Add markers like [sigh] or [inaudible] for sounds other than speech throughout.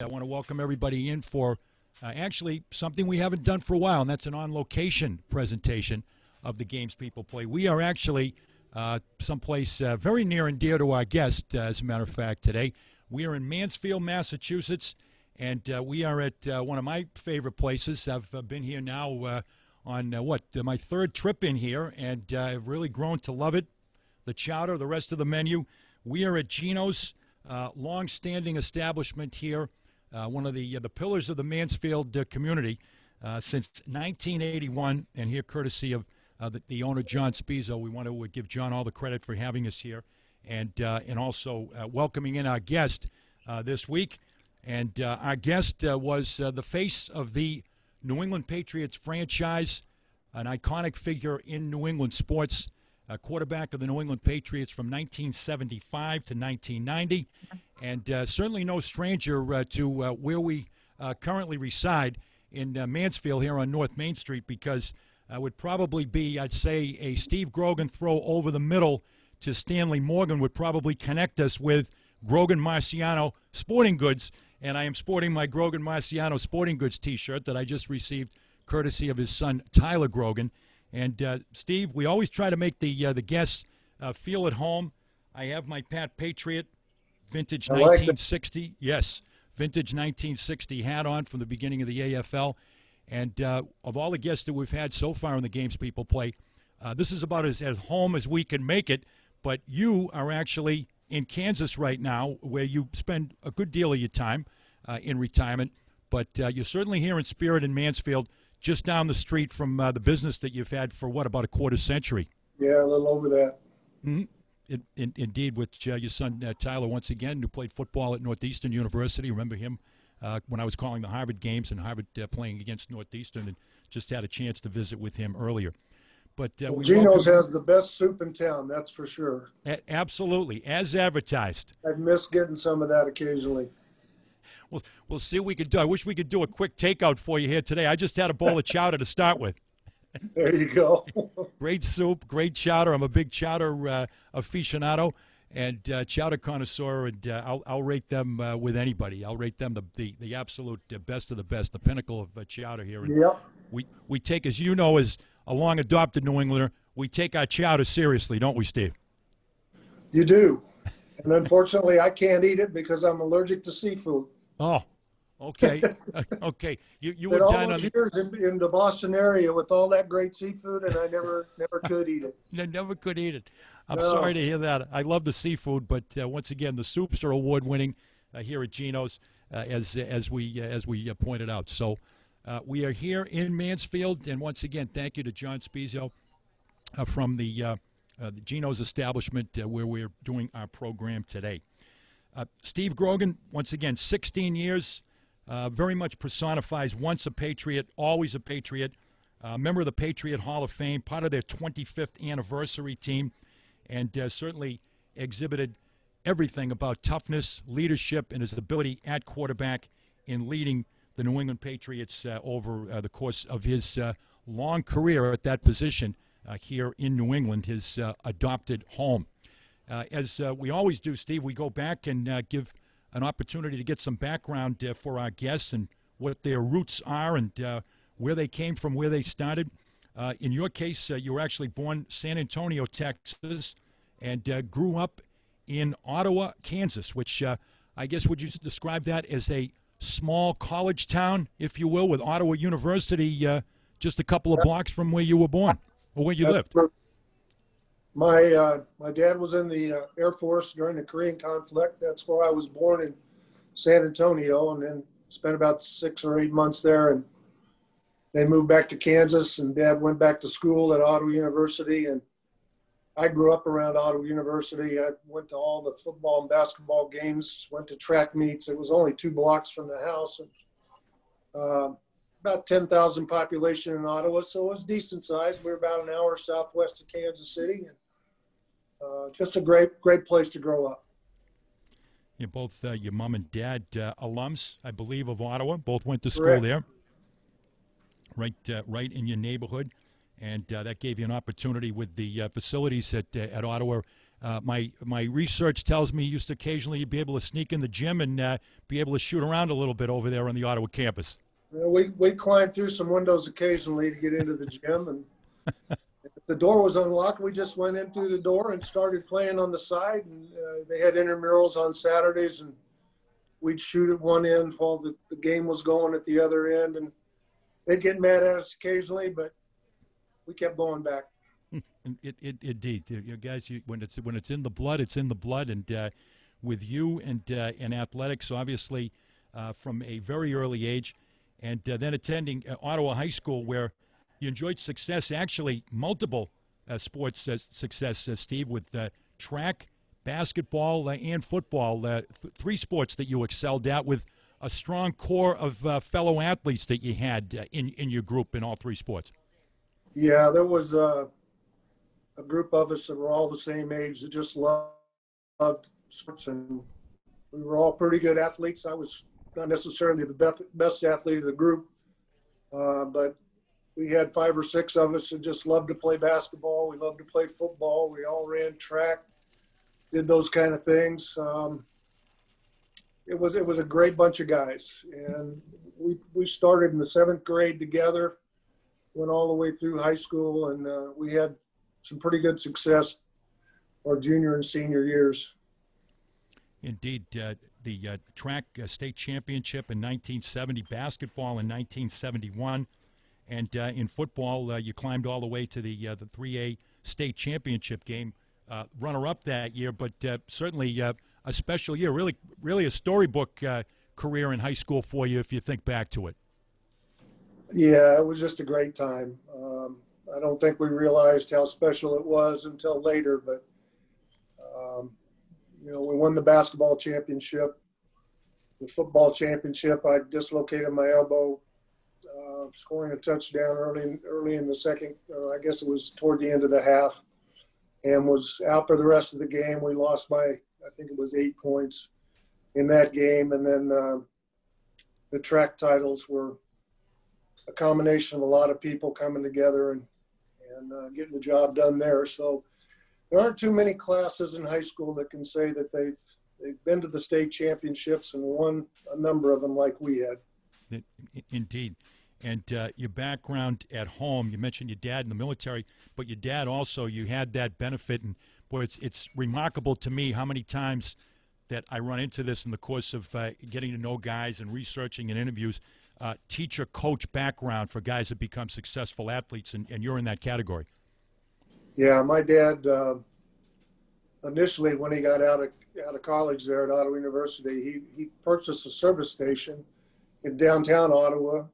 I want to welcome everybody in for uh, actually something we haven't done for a while, and that's an on location presentation of the games people play. We are actually uh, someplace uh, very near and dear to our guest, uh, as a matter of fact, today. We are in Mansfield, Massachusetts, and uh, we are at uh, one of my favorite places. I've been here now on what, my third trip in here, and I've really grown to love it. The chowder, the rest of the menu. We are at Geno's, long standing establishment here Uh, one of the uh, the pillars of the Mansfield uh, community uh, since 1981, and here courtesy of uh, the, the, owner John Spizo. We want to give John all the credit for having us here, and and also welcoming in our guest this week. And our guest was the face of the New England Patriots franchise, an iconic figure in New England sports uh, quarterback of the New England Patriots from 1975 to 1990, and uh, certainly no stranger uh, to uh, where we uh, currently reside in uh, Mansfield here on North Main Street because uh, would probably be, I'd say, a Steve Grogan throw over the middle to Stanley Morgan would probably connect us with Grogan Marciano Sporting Goods. And I am sporting my Grogan Marciano Sporting Goods t shirt that I just received courtesy of his son, Tyler Grogan. And uh, Steve, we always try to make the uh, the guests uh, feel at home. I have my Pat Patriot vintage 1960. Yes, vintage 1960 hat on from the beginning of the AFL. And uh, of all the guests that we've had so far in the games people play, uh, this is about as, as home as we can make it. But you are actually in Kansas right now, where you spend a good deal of your time uh, in retirement. But you're certainly here in spirit in Mansfield just down the street from uh, the business that you've had for what about a quarter century? Yeah, a little over that. Mm-hmm. In, in, indeed, with uh, your son uh, Tyler once again, who played football at Northeastern University. Remember him uh, when I was calling the Harvard games and Harvard uh, playing against Northeastern, and just had a chance to visit with him earlier. But uh, well, Geno's welcome... has the best soup in town, that's for sure. A- absolutely, as advertised. I've missed getting some of that occasionally we'll we'll see what we can do. I wish we could do a quick takeout for you here today. I just had a bowl of chowder to start with. There you go. [laughs] great soup, great chowder. I'm a big chowder uh, aficionado and uh, chowder connoisseur, and uh, I'll, I'll rate them uh, with anybody. I'll rate them the the, the absolute uh, best of the best, the pinnacle of uh, chowder here. And yep. We we take, as you know, as a long adopted New Englander, we take our chowder seriously, don't we, Steve? You do. And unfortunately, I can't eat it because I'm allergic to seafood. Oh, okay, [laughs] okay. You you were down on years in, in, the Boston area with all that great seafood, and I never never could eat it. [laughs] I never could eat it. I'm no. sorry to hear that. I love the seafood, but uh, once again, the soups are award winning uh, here at Geno's, uh, as as we uh, as we uh, pointed out. So. Uh, we are here in Mansfield, and once again, thank you to John Spizo from the, the Geno's establishment where we're doing our program today. Uh, Steve Grogan, once again, 16 years, uh, very much personifies once a Patriot, always a Patriot, uh, member of the Patriot Hall of Fame, part of their 25th anniversary team, and uh, certainly exhibited everything about toughness, leadership, and his ability at quarterback in leading the New England Patriots uh, over uh, the course of his long career at that position here in New England, his adopted home. Uh, as uh, we always do, Steve, we go back and uh, give an opportunity to get some background uh, for our guests and what their roots are and uh, where they came from, where they started. Uh, in your case, you were actually born San Antonio, Texas, and grew up in Ottawa, Kansas, which I guess would you describe that as a small college town, if you will, with Ottawa University just a couple of blocks from where you were born or where you lived? My uh, my dad was in the uh, Air Force during the Korean conflict. That's where I was born in San Antonio, and then spent about six or eight months there. And they moved back to Kansas, and Dad went back to school at Ottawa University. And I grew up around Ottawa University. I went to all the football and basketball games. Went to track meets. It was only two blocks from the house. And, uh, about 10,000 population in Ottawa, so it was decent size. We are about an hour southwest of Kansas City, and uh, just a great, great place to grow up. You're both uh, your mom and dad uh, alums, I believe, of Ottawa. Both went to school Correct. there, right, uh, right in your neighborhood, and uh, that gave you an opportunity with the uh, facilities at at Ottawa Uh, my my research tells me you used to occasionally be able to sneak in the gym and uh, be able to shoot around a little bit over there on the Ottawa campus. Know, we we climbed through some windows occasionally to get into the gym, and [laughs] the door was unlocked, we just went in through the door and started playing on the side. And uh, they had intramurals on Saturdays, and we'd shoot at one end while the, the game was going at the other end, and they'd get mad at us occasionally, but we kept going back. [laughs] It, it, indeed, you guys, you, when it's when it's in the blood, it's in the blood, and uh, with you and uh, and athletics, obviously, uh, from a very early age, and uh, then attending uh, Ottawa High School, where you enjoyed success, actually multiple uh, sports uh, success, uh, Steve, with uh, track, basketball, and football, th- three sports that you excelled at with a strong core of fellow athletes that you had in in your group in all three sports. Yeah, there was a, a group of us that were all the same age that just loved, loved sports, and we were all pretty good athletes. I was not necessarily the best, best athlete of the group, uh, but we had five or six of us that just loved to play basketball. We loved to play football. We all ran track, did those kind of things. Um, it was it was a great bunch of guys, and we we started in the seventh grade together went all the way through high school, and uh, we had some pretty good success our junior and senior years. Indeed, uh, the uh, track uh, state championship in 1970, basketball in 1971, and uh, in football, uh, you climbed all the way to the the 3A state championship game, runner-up that year. But certainly a special year, really, really a storybook career in high school for you if you think back to it. Yeah, it was just a great time. Um, I don't think we realized how special it was until later, but um, you know, we won the basketball championship, the football championship. I dislocated my elbow, uh, scoring a touchdown early in, early in the second. Uh, I guess it was toward the end of the half, and was out for the rest of the game. We lost by I think it was eight points in that game, and then uh, the track titles were a combination of a lot of people coming together and and uh, getting the job done there. So there aren't too many classes in high school that can say that they've they've been to the state championships and won a number of them like we had. Indeed. And uh, your background at home, you mentioned your dad in the military, but your dad also, you had that benefit. And boy, it's, it's remarkable to me how many times that I run into this in the course of uh, getting to know guys and researching and interviews uh, teacher coach background for guys that become successful athletes, and, and you're in that category. Yeah, my dad uh, initially when he got out of out of college there at Ottawa University, he he purchased a service station in downtown Ottawa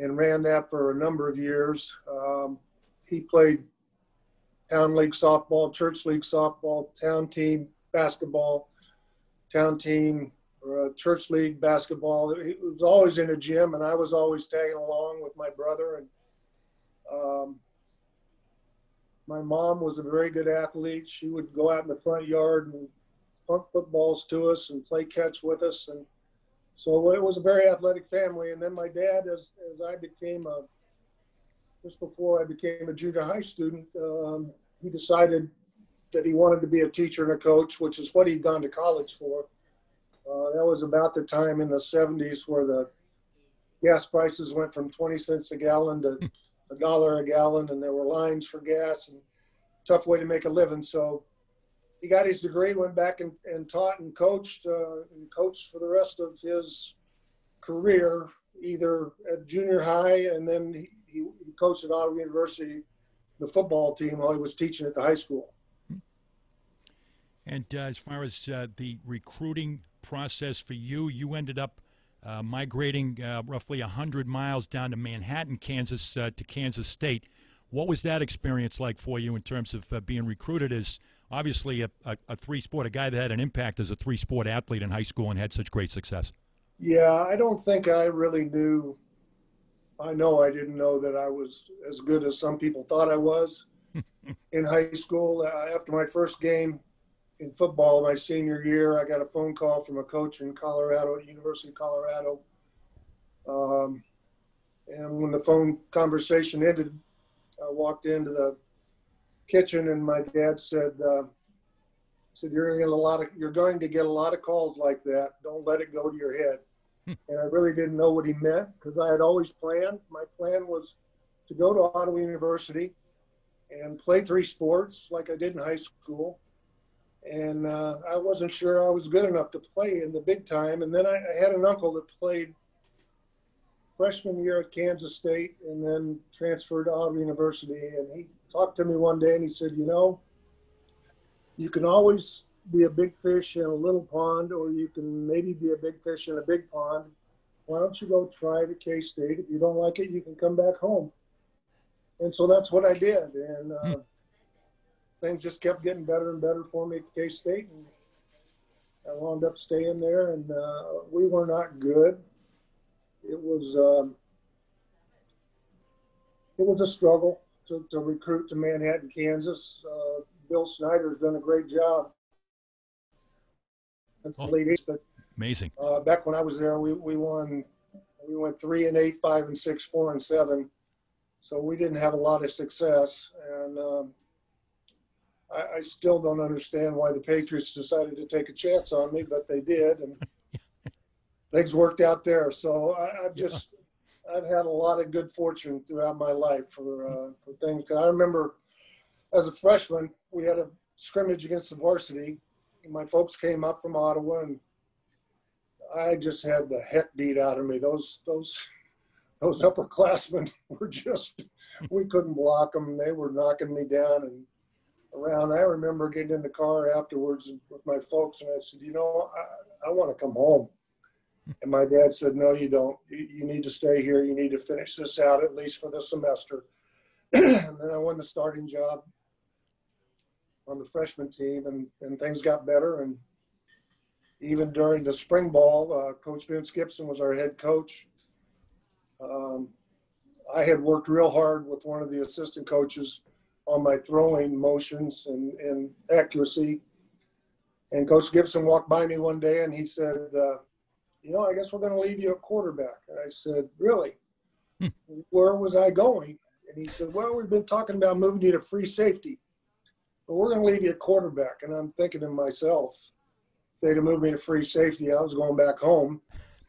and ran that for a number of years. Um, he played town league softball, church league softball, town team basketball, town team uh, church league basketball. He was always in a gym, and I was always tagging along with my brother. And um, my mom was a very good athlete. She would go out in the front yard and punt footballs to us and play catch with us, and so it was a very athletic family. And then my dad, as as I became a just before I became a junior high student, um, he decided that he wanted to be a teacher and a coach, which is what he'd gone to college for. Uh, that was about the time in the 70s where the gas prices went from 20 cents a gallon to [laughs] a dollar a gallon, and there were lines for gas and tough way to make a living. So he got his degree, went back and, and taught and coached, uh, and coached for the rest of his career, either at junior high and then he, he coached at Ottawa University, the football team while he was teaching at the high school. And uh, as far as uh, the recruiting process for you. You ended up uh, migrating uh, roughly 100 miles down to Manhattan, Kansas, uh, to Kansas State. What was that experience like for you in terms of uh, being recruited as obviously a, a, a three sport, a guy that had an impact as a three sport athlete in high school and had such great success? Yeah, I don't think I really knew. I know I didn't know that I was as good as some people thought I was [laughs] in high school. Uh, after my first game, in football my senior year. I got a phone call from a coach in Colorado, University of Colorado. Um, and when the phone conversation ended, I walked into the kitchen and my dad said, uh, said you're going to get a lot of you're going to get a lot of calls like that. Don't let it go to your head. and I really didn't know what he meant because I had always planned. My plan was to go to Ottawa University and play three sports like I did in high school. And uh, I wasn't sure I was good enough to play in the big time. And then I, I had an uncle that played freshman year at Kansas State and then transferred to Ottawa University. And he talked to me one day and he said, You know, you can always be a big fish in a little pond, or you can maybe be a big fish in a big pond. Why don't you go try the K State? If you don't like it, you can come back home. And so that's what I did. And uh, hmm. things just kept getting better and better for me at K State. And I wound up staying there, and uh, we were not good. It was um, it was a struggle to, to recruit to Manhattan, Kansas. Uh, Bill Snyder's done a great job. That's oh, the late 80s, but amazing. Uh, back when I was there, we, we won. We went three and eight, five and six, four and seven. So we didn't have a lot of success, and um, I, I, still don't understand why the Patriots decided to take a chance on me, but they did, and [laughs] things worked out there. So I, have just I've had a lot of good fortune throughout my life for uh, for things. I remember as a freshman, we had a scrimmage against the varsity. My folks came up from Ottawa, and I just had the heck beat out of me. Those those [laughs] those upperclassmen [laughs] were just we couldn't block them. They were knocking me down and around. I remember getting in the car afterwards with my folks, and I said, "You know, I, I want to come home." And my dad said, "No, you don't. You, need to stay here. You need to finish this out at least for the semester." [clears throat] and then I won the starting job on the freshman team, and, and things got better. And even during the spring ball, uh, Coach Vince Gibson was our head coach. Um, I had worked real hard with one of the assistant coaches on my throwing motions and, and accuracy. And Coach Gibson walked by me one day and he said, uh, You know, I guess we're going to leave you a quarterback. And I said, Really? Hmm. Where was I going? And he said, Well, we've been talking about moving you to free safety but we're going to leave you a quarterback. And I'm thinking to myself, if they'd have moved me to free safety, I was going back home.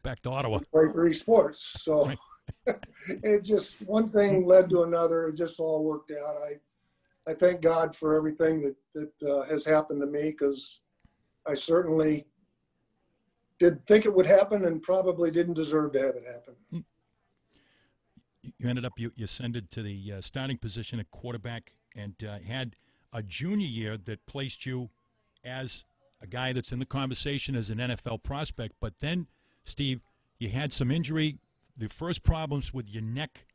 Back to Ottawa. Play three sports. So right. [laughs] it just, one thing led to another. It just all worked out. I, I thank God for everything that, that uh, has happened to me because I certainly did think it would happen and probably didn't deserve to have it happen. You ended up, you, you ascended to the uh, starting position at quarterback and uh, had – a junior year that placed you as a guy that's in the conversation as an NFL prospect. But then, Steve, you had some injury, the first problems with your neck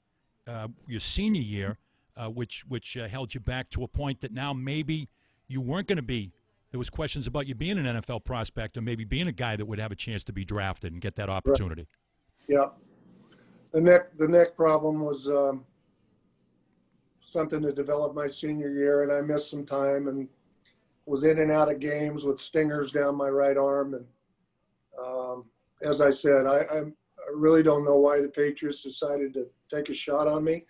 uh, your senior year, uh, which which uh, held you back to a point that now maybe you weren't going to be. There was questions about you being an NFL prospect or maybe being a guy that would have a chance to be drafted and get that opportunity. Right. Yeah, the neck the neck problem was um, something to develop my senior year, and I missed some time and was in and out of games with stingers down my right arm. And um, as I said, I, I, I really don't know why the Patriots decided to take a shot on me.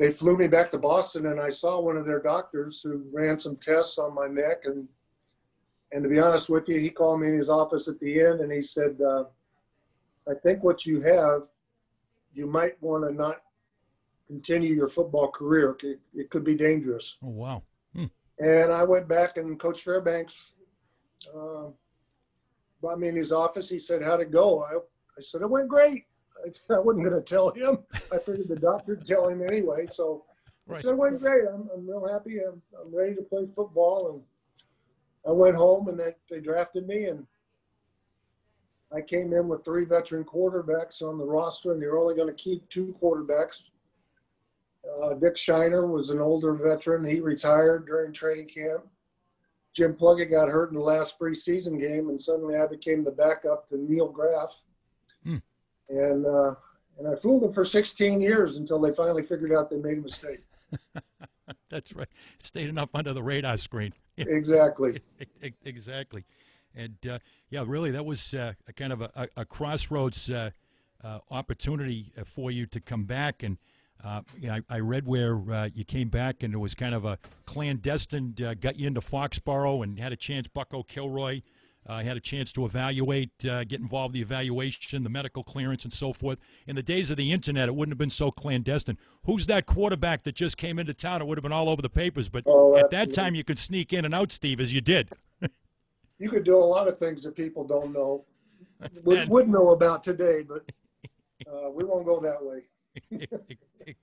They flew me back to Boston, and I saw one of their doctors who ran some tests on my neck. And and to be honest with you, he called me in his office at the end, and he said, uh, "I think what you have, you might want to not continue your football career. It, it could be dangerous. Oh, wow. Hmm. And I went back and Coach Fairbanks uh, brought me in his office. He said, How'd it go? I, I said, It went great. I, [laughs] I wasn't going to tell him. I figured the doctor would tell him anyway. So right. I said, It went great. I'm, I'm real happy. I'm, I'm ready to play football. And I went home and they, they drafted me. And I came in with three veteran quarterbacks on the roster, and you're only going to keep two quarterbacks uh, Dick Shiner was an older veteran. He retired during training camp. Jim Plunkett got hurt in the last preseason game, and suddenly I became the backup to Neil Graff. Hmm. And uh, and I fooled them for 16 years until they finally figured out they made a mistake. [laughs] [laughs] That's right. Stayed enough under the radar screen. [laughs] Exactly. [laughs] exactly. And uh, yeah, really, that was uh, a kind of a, a crossroads uh, uh, opportunity for you to come back and Uh, yeah, I, I read where uh, you came back and it was kind of a clandestine, uh, got you into Foxborough and had a chance. Bucko Kilroy uh, had a chance to evaluate, uh, get involved in the evaluation, the medical clearance, and so forth. In the days of the internet, it wouldn't have been so clandestine. Who's that quarterback that just came into town? It would have been all over the papers. But Oh, at that time, you could sneak in and out, Steve, as you did. [laughs] You could do a lot of things that people don't know, would, would know about today, but uh, we won't go that way.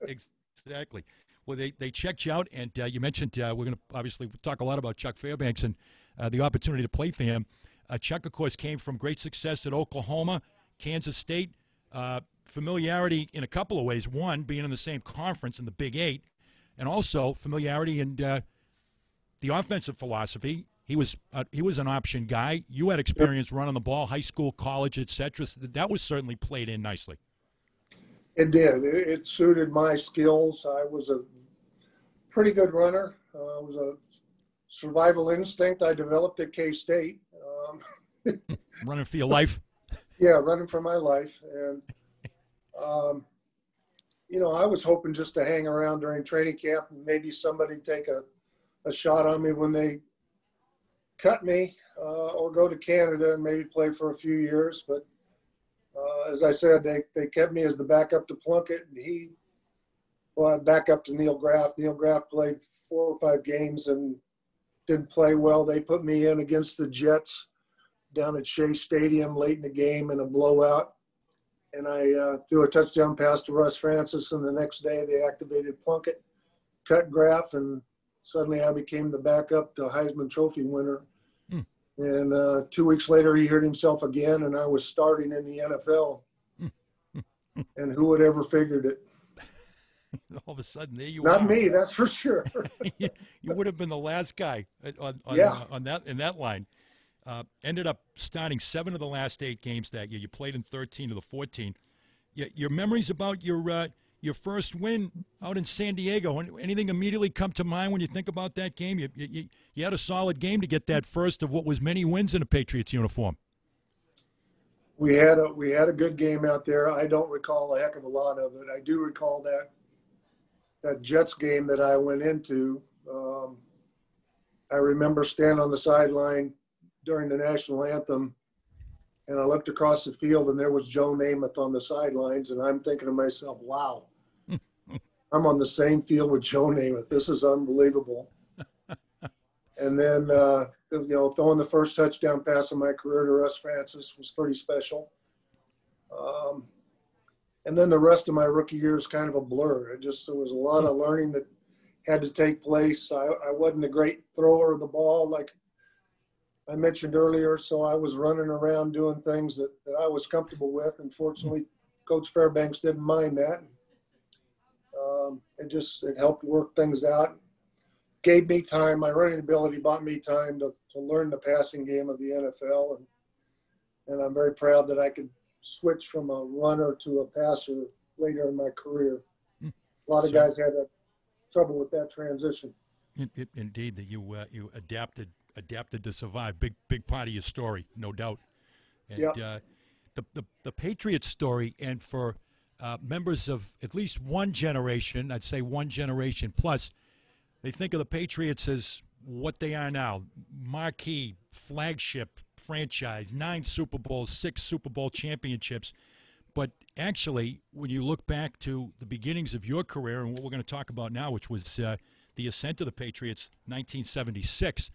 [laughs] exactly. Well, they, they checked you out, and uh, you mentioned uh, we're going to obviously talk a lot about Chuck Fairbanks and uh, the opportunity to play for him. Uh, Chuck, of course, came from great success at Oklahoma, Kansas State. Uh, familiarity in a couple of ways. One, being in the same conference in the Big Eight, and also familiarity in uh, the offensive philosophy. He was uh, he was an option guy. You had experience running the ball, high school, college, etc. So that was certainly played in nicely. It did. It, it suited my skills. I was a pretty good runner. Uh, was a survival instinct I developed at K State. Um, [laughs] Running for your life. [laughs] yeah, running for my life. And, um, you know, I was hoping just to hang around during training camp and maybe somebody take a, a shot on me when they cut me uh, or go to Canada and maybe play for a few years. But uh, as I said, they, they kept me as the backup to Plunkett. And he, well, back up to Neil Graff. Neil Graff played four or five games and didn't play well. They put me in against the Jets down at Shea Stadium late in the game in a blowout. And I uh, threw a touchdown pass to Russ Francis, and the next day they activated Plunkett, cut Graff, and suddenly I became the backup to Heisman Trophy winner. Hmm. And uh, two weeks later, he hurt himself again, and I was starting in the NFL. [laughs] and who would ever figured it? [laughs] All of a sudden, there you Not are. me, that's for sure. [laughs] you would have been the last guy uh, on on, Yeah. on that in that line. Uh, ended up starting seven of the last eight games that year. You played in thirteen of the fourteen. Y- your memories about your uh, your first win out in San Diego. Anything immediately come to mind when you think about that game? You, you, you- you had a solid game to get that first of what was many wins in a Patriots uniform. we had a we had a good game out there. I don't recall a heck of a lot of it. I do recall that that Jets game that I went into. Um, I remember standing on the sideline during the national anthem, and I looked across the field, and there was Joe Namath on the sidelines, and I'm thinking to myself, "Wow, [laughs] I'm on the same field with Joe Namath. This is unbelievable." [laughs] and then uh, you know, throwing the first touchdown pass of my career to Russ Francis was pretty special. Um, and then the rest of my rookie year is kind of a blur. It just there was a lot of learning that had to take place. I, I wasn't a great thrower of the ball, like I mentioned earlier, so I was running around doing things that, that I was comfortable with. And fortunately, Coach Fairbanks didn't mind that. Um, it just it helped work things out gave me time. My running ability bought me time to, to learn the passing game of the NFL, and and I'm very proud that I could switch from a runner to a passer later in my career. Hmm. A lot of So- guys had trouble with that transition. It, it, indeed, that you uh, you adapted adapted to survive. Big big part of your story, no doubt. And Yep. uh, the, the the Patriots story, and for uh, members of at least one generation, I'd say one generation plus, they think of the Patriots as what they are now: marquee, flagship franchise, nine Super Bowls, six Super Bowl championships. But actually, when you look back to the beginnings of your career and what we're going to talk about now, which was uh, the ascent of the Patriots, 1976,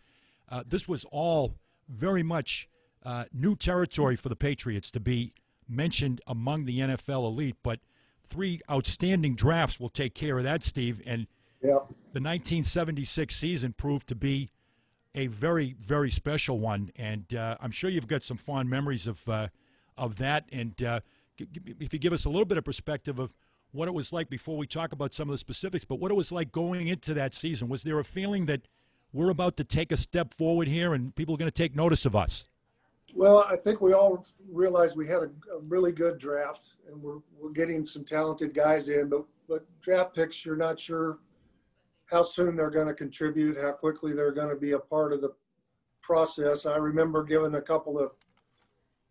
uh, this was all very much uh, new territory for the Patriots to be mentioned among the NFL elite. But three outstanding drafts will take care of that, Steve. And Yeah, the 1976 season proved to be a very, very special one, and uh, I'm sure you've got some fond memories of uh, of that. And uh, g- g- if you give us a little bit of perspective of what it was like before we talk about some of the specifics, but what it was like going into that season, was there a feeling that we're about to take a step forward here, and people are going to take notice of us? Well, I think we all realized we had a, a really good draft, and we're we're getting some talented guys in, but but draft picks, you're not sure how soon they're going to contribute, how quickly they're going to be a part of the process. I remember giving a couple of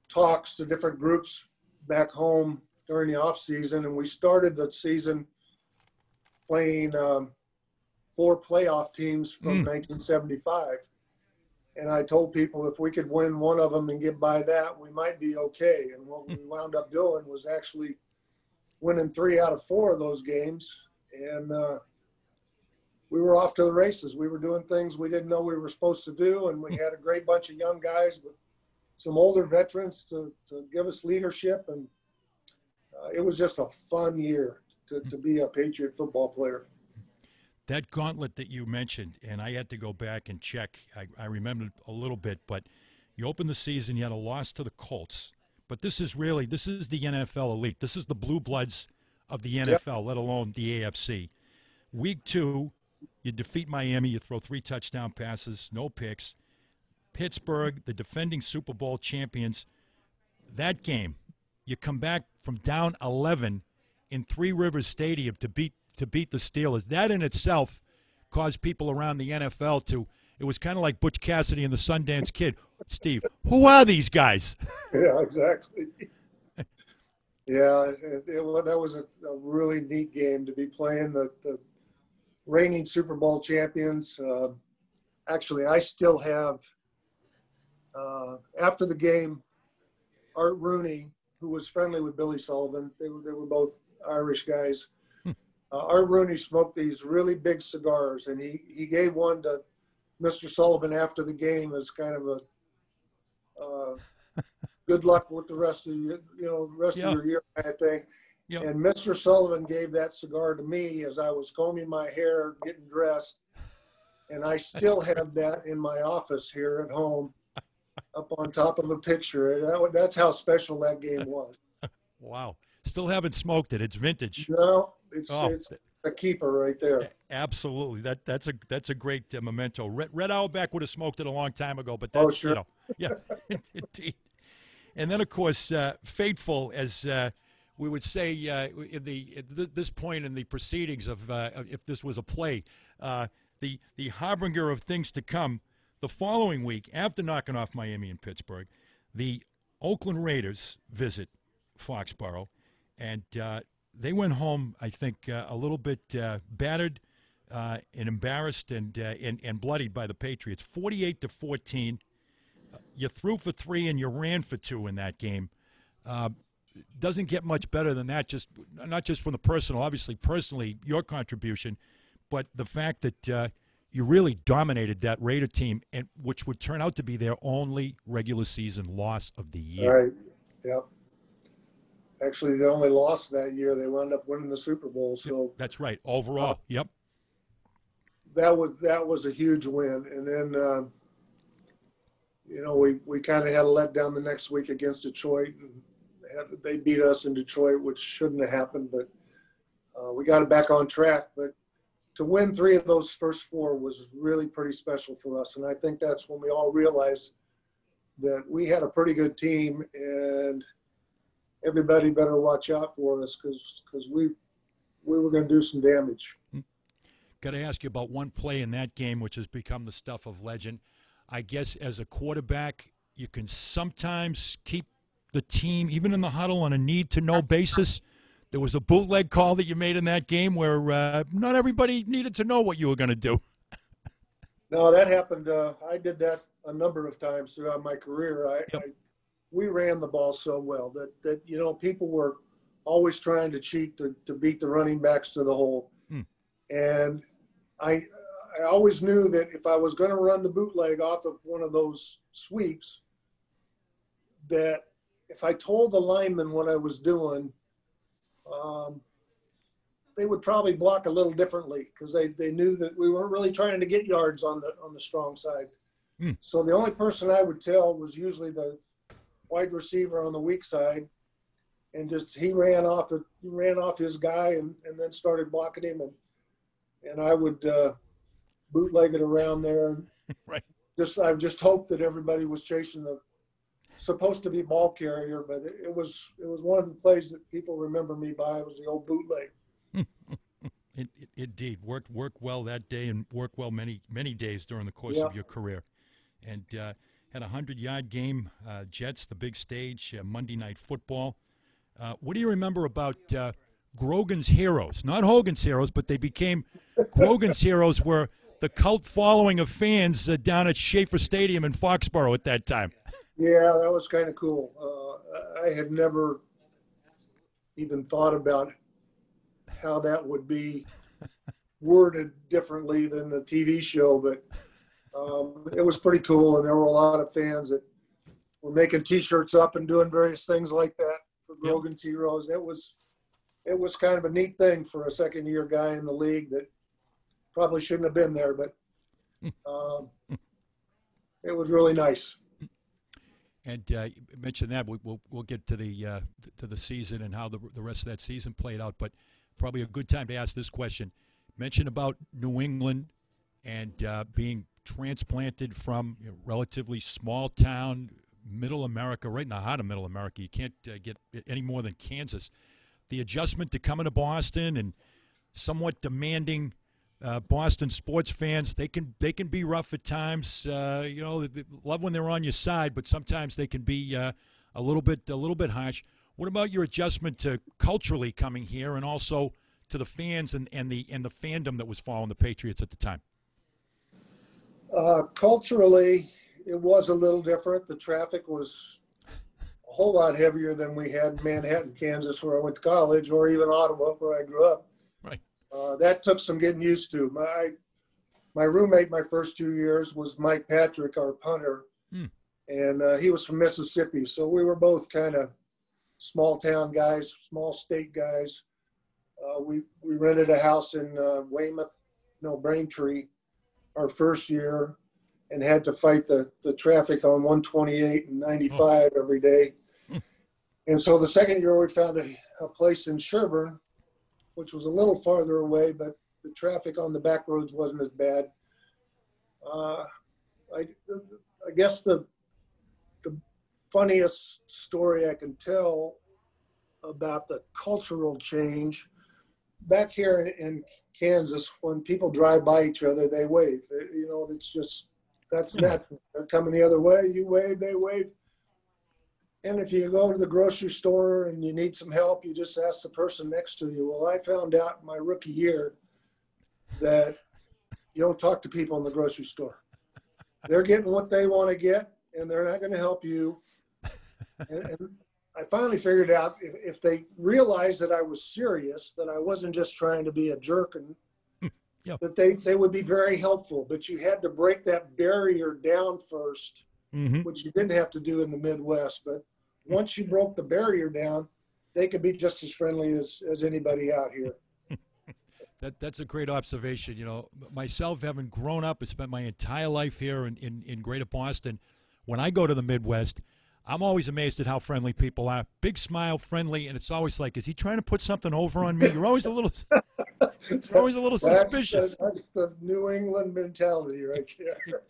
talks to different groups back home during the off season, and we started the season playing um, four playoff teams from Mm. 1975. And I told people if we could win one of them and get by that, we might be okay. And what we wound up doing was actually winning three out of four of those games. And uh, we were off to the races. We were doing things we didn't know we were supposed to do. And we had a great bunch of young guys with some older veterans to, to give us leadership. And uh, it was just a fun year to, to be a Patriot football player. That gauntlet that you mentioned, and I had to go back and check. I, I remembered a little bit, but you opened the season, you had a loss to the Colts. But this is really this is the NFL elite. This is the blue bloods of the NFL, let alone the AFC. Week two, you defeat Miami. You throw three touchdown passes, no picks. Pittsburgh, the defending Super Bowl champions. That game, you come back from down 11 in Three Rivers Stadium to beat to beat the Steelers. That in itself caused people around the NFL to. It was kind of like Butch Cassidy and the Sundance Kid. Steve, who are these guys? [laughs] Yeah, exactly. yeah, it, it, well, that was a, a, really neat game to be playing the, the reigning Super Bowl champions. Uh, actually, I still have, uh, after the game, Art Rooney, who was friendly with Billy Sullivan, they were, they were both Irish guys. Uh, Art Rooney smoked these really big cigars, and he, he gave one to Mr. Sullivan after the game as kind of a uh, [laughs] good luck with the rest of you, you know, rest of your year, I think. Yeah. And Mr. Sullivan gave that cigar to me as I was combing my hair, getting dressed, and I still have that in my office here at home, [laughs] up on top of a picture. That, that's how special that game was. [laughs] Wow. Still haven't smoked it. It's vintage. No, it's Oh. it's a keeper right there. Absolutely. That that's a that's a great uh, memento. Red, Red Auerbach would have smoked it a long time ago, but Oh, that's sure. you know, yeah, [laughs] indeed. And then of course, uh, fateful as uh, we would say uh, in the at th- this point in the proceedings of uh, if this was a play, uh, the the harbinger of things to come. The following week, after knocking off Miami and Pittsburgh, the Oakland Raiders visit Foxborough, and uh, they went home, I think, uh, a little bit uh, battered uh, and embarrassed and, uh, and and bloodied by the Patriots, forty-eight to fourteen. Uh, you threw for three and you ran for two in that game. Uh, doesn't get much better than that. Just not just from the personal, obviously personally your contribution, but the fact that uh, you really dominated that Raider team, and which would turn out to be their only regular season loss of the year. Right. Yep. Actually, they only lost that year. They wound up winning the Super Bowl. So That's right. Overall, yep. that was that was a huge win. And then, uh, you know, we we kind of had a letdown the next week against Detroit, and had, they beat us in Detroit, which shouldn't have happened. But uh, we got it back on track. But to win three of those first four was really pretty special for us, and I think that's when we all realized that we had a pretty good team, and everybody better watch out for us because because we we were going to do some damage. Got to ask you about one play in that game, which has become the stuff of legend. I guess as a quarterback, you can sometimes keep the team, even in the huddle, on a need to know basis. There was a bootleg call that you made in that game where uh, not everybody needed to know what you were going to do. No, that happened. Uh, I did that a number of times throughout my career. I, Yep. I we ran the ball so well that that you know people were always trying to cheat to, to beat the running backs to the hole, Hmm. and I I always knew that if I was going to run the bootleg off of one of those sweeps, that if I told the lineman what I was doing, um, they would probably block a little differently because they, they knew that we weren't really trying to get yards on the on the strong side. Hmm. So the only person I would tell was usually the wide receiver on the weak side, and just he ran off he ran off his guy and, and then started blocking him and and I would uh, bootleg it around there. [laughs] Right. Just I just hoped that everybody was chasing the supposed to be ball carrier, but it, it was it was one of the plays that people remember me by was the old bootleg. [laughs] It, it, indeed, worked worked well that day and worked well many many days during the course Yeah. of your career, and uh, had a hundred yard game. Uh, Jets, the big stage, uh, Monday night football. Uh, what do you remember about uh, Grogan's heroes, not Hogan's heroes, but they became Grogan's heroes. Were the cult following of fans uh, down at Schaefer Stadium in Foxborough at that time? Yeah, that was kind of cool. Uh, I had never even thought about how that would be worded differently than the TV show, but um, it was pretty cool. And there were a lot of fans that were making T-shirts up and doing various things like that for Yep. Grogan's Heroes. It was it was kind of a neat thing for a second year guy in the league that probably shouldn't have been there, but [laughs] um, it was really nice. And uh, you mentioned that we, we'll we'll get to the uh, to the season and how the the rest of that season played out. But probably a good time to ask this question. Mention about New England and uh, being transplanted from a relatively small town, Middle America, right in the heart of Middle America. You can't uh, get any more than Kansas. The adjustment to coming to Boston and somewhat demanding uh, Boston sports fans. They can they can be rough at times. Uh, you know, love when they're on your side, but sometimes they can be uh, a little bit a little bit harsh. What about your adjustment to culturally coming here, and also to the fans and, and the and the fandom that was following the Patriots at the time? Uh, culturally, it was a little different. The traffic was a whole lot heavier than we had in Manhattan, Kansas, where I went to college, or even Ottawa, where I grew up. Right. Uh, that took some getting used to. My my roommate my first two years was Mike Patrick, our punter, Hmm. and uh, he was from Mississippi. So we were both kind of small town guys, small state guys. Uh, we we rented a house in uh, Weymouth, no Braintree, our first year, and had to fight the the traffic on 128 and 95 every day. And so the second year we found a, a place in Sherborn, which was a little farther away, but the traffic on the back roads wasn't as bad. Uh, I, I guess the the funniest story I can tell about the cultural change back here in, Kansas, when people drive by each other, they wave. You know, it's just that's hmm. natural. They're coming the other way, you wave, they wave. And if you go to the grocery store and you need some help, you just ask the person next to you. Well, I found out in my rookie year that you don't talk to people in the grocery store. They're getting what they want to get, and they're not going to help you. [laughs] And, and I finally figured out if, if they realized that I was serious, that I wasn't just trying to be a jerk, and [laughs] Yeah. that they, they would be very helpful. But you had to break that barrier down first Mm-hmm. which you didn't have to do in the Midwest. But once you broke the barrier down, they could be just as friendly as, as anybody out here. [laughs] That, that's a great observation. You know, myself, having grown up and spent my entire life here in, in, in Greater Boston, when I go to the Midwest, I'm always amazed at how friendly people are. Big smile, friendly, and it's always like, is he trying to put something over on me? You're always a little, [laughs] you're always a little That's suspicious. the, that's the New England mentality right there.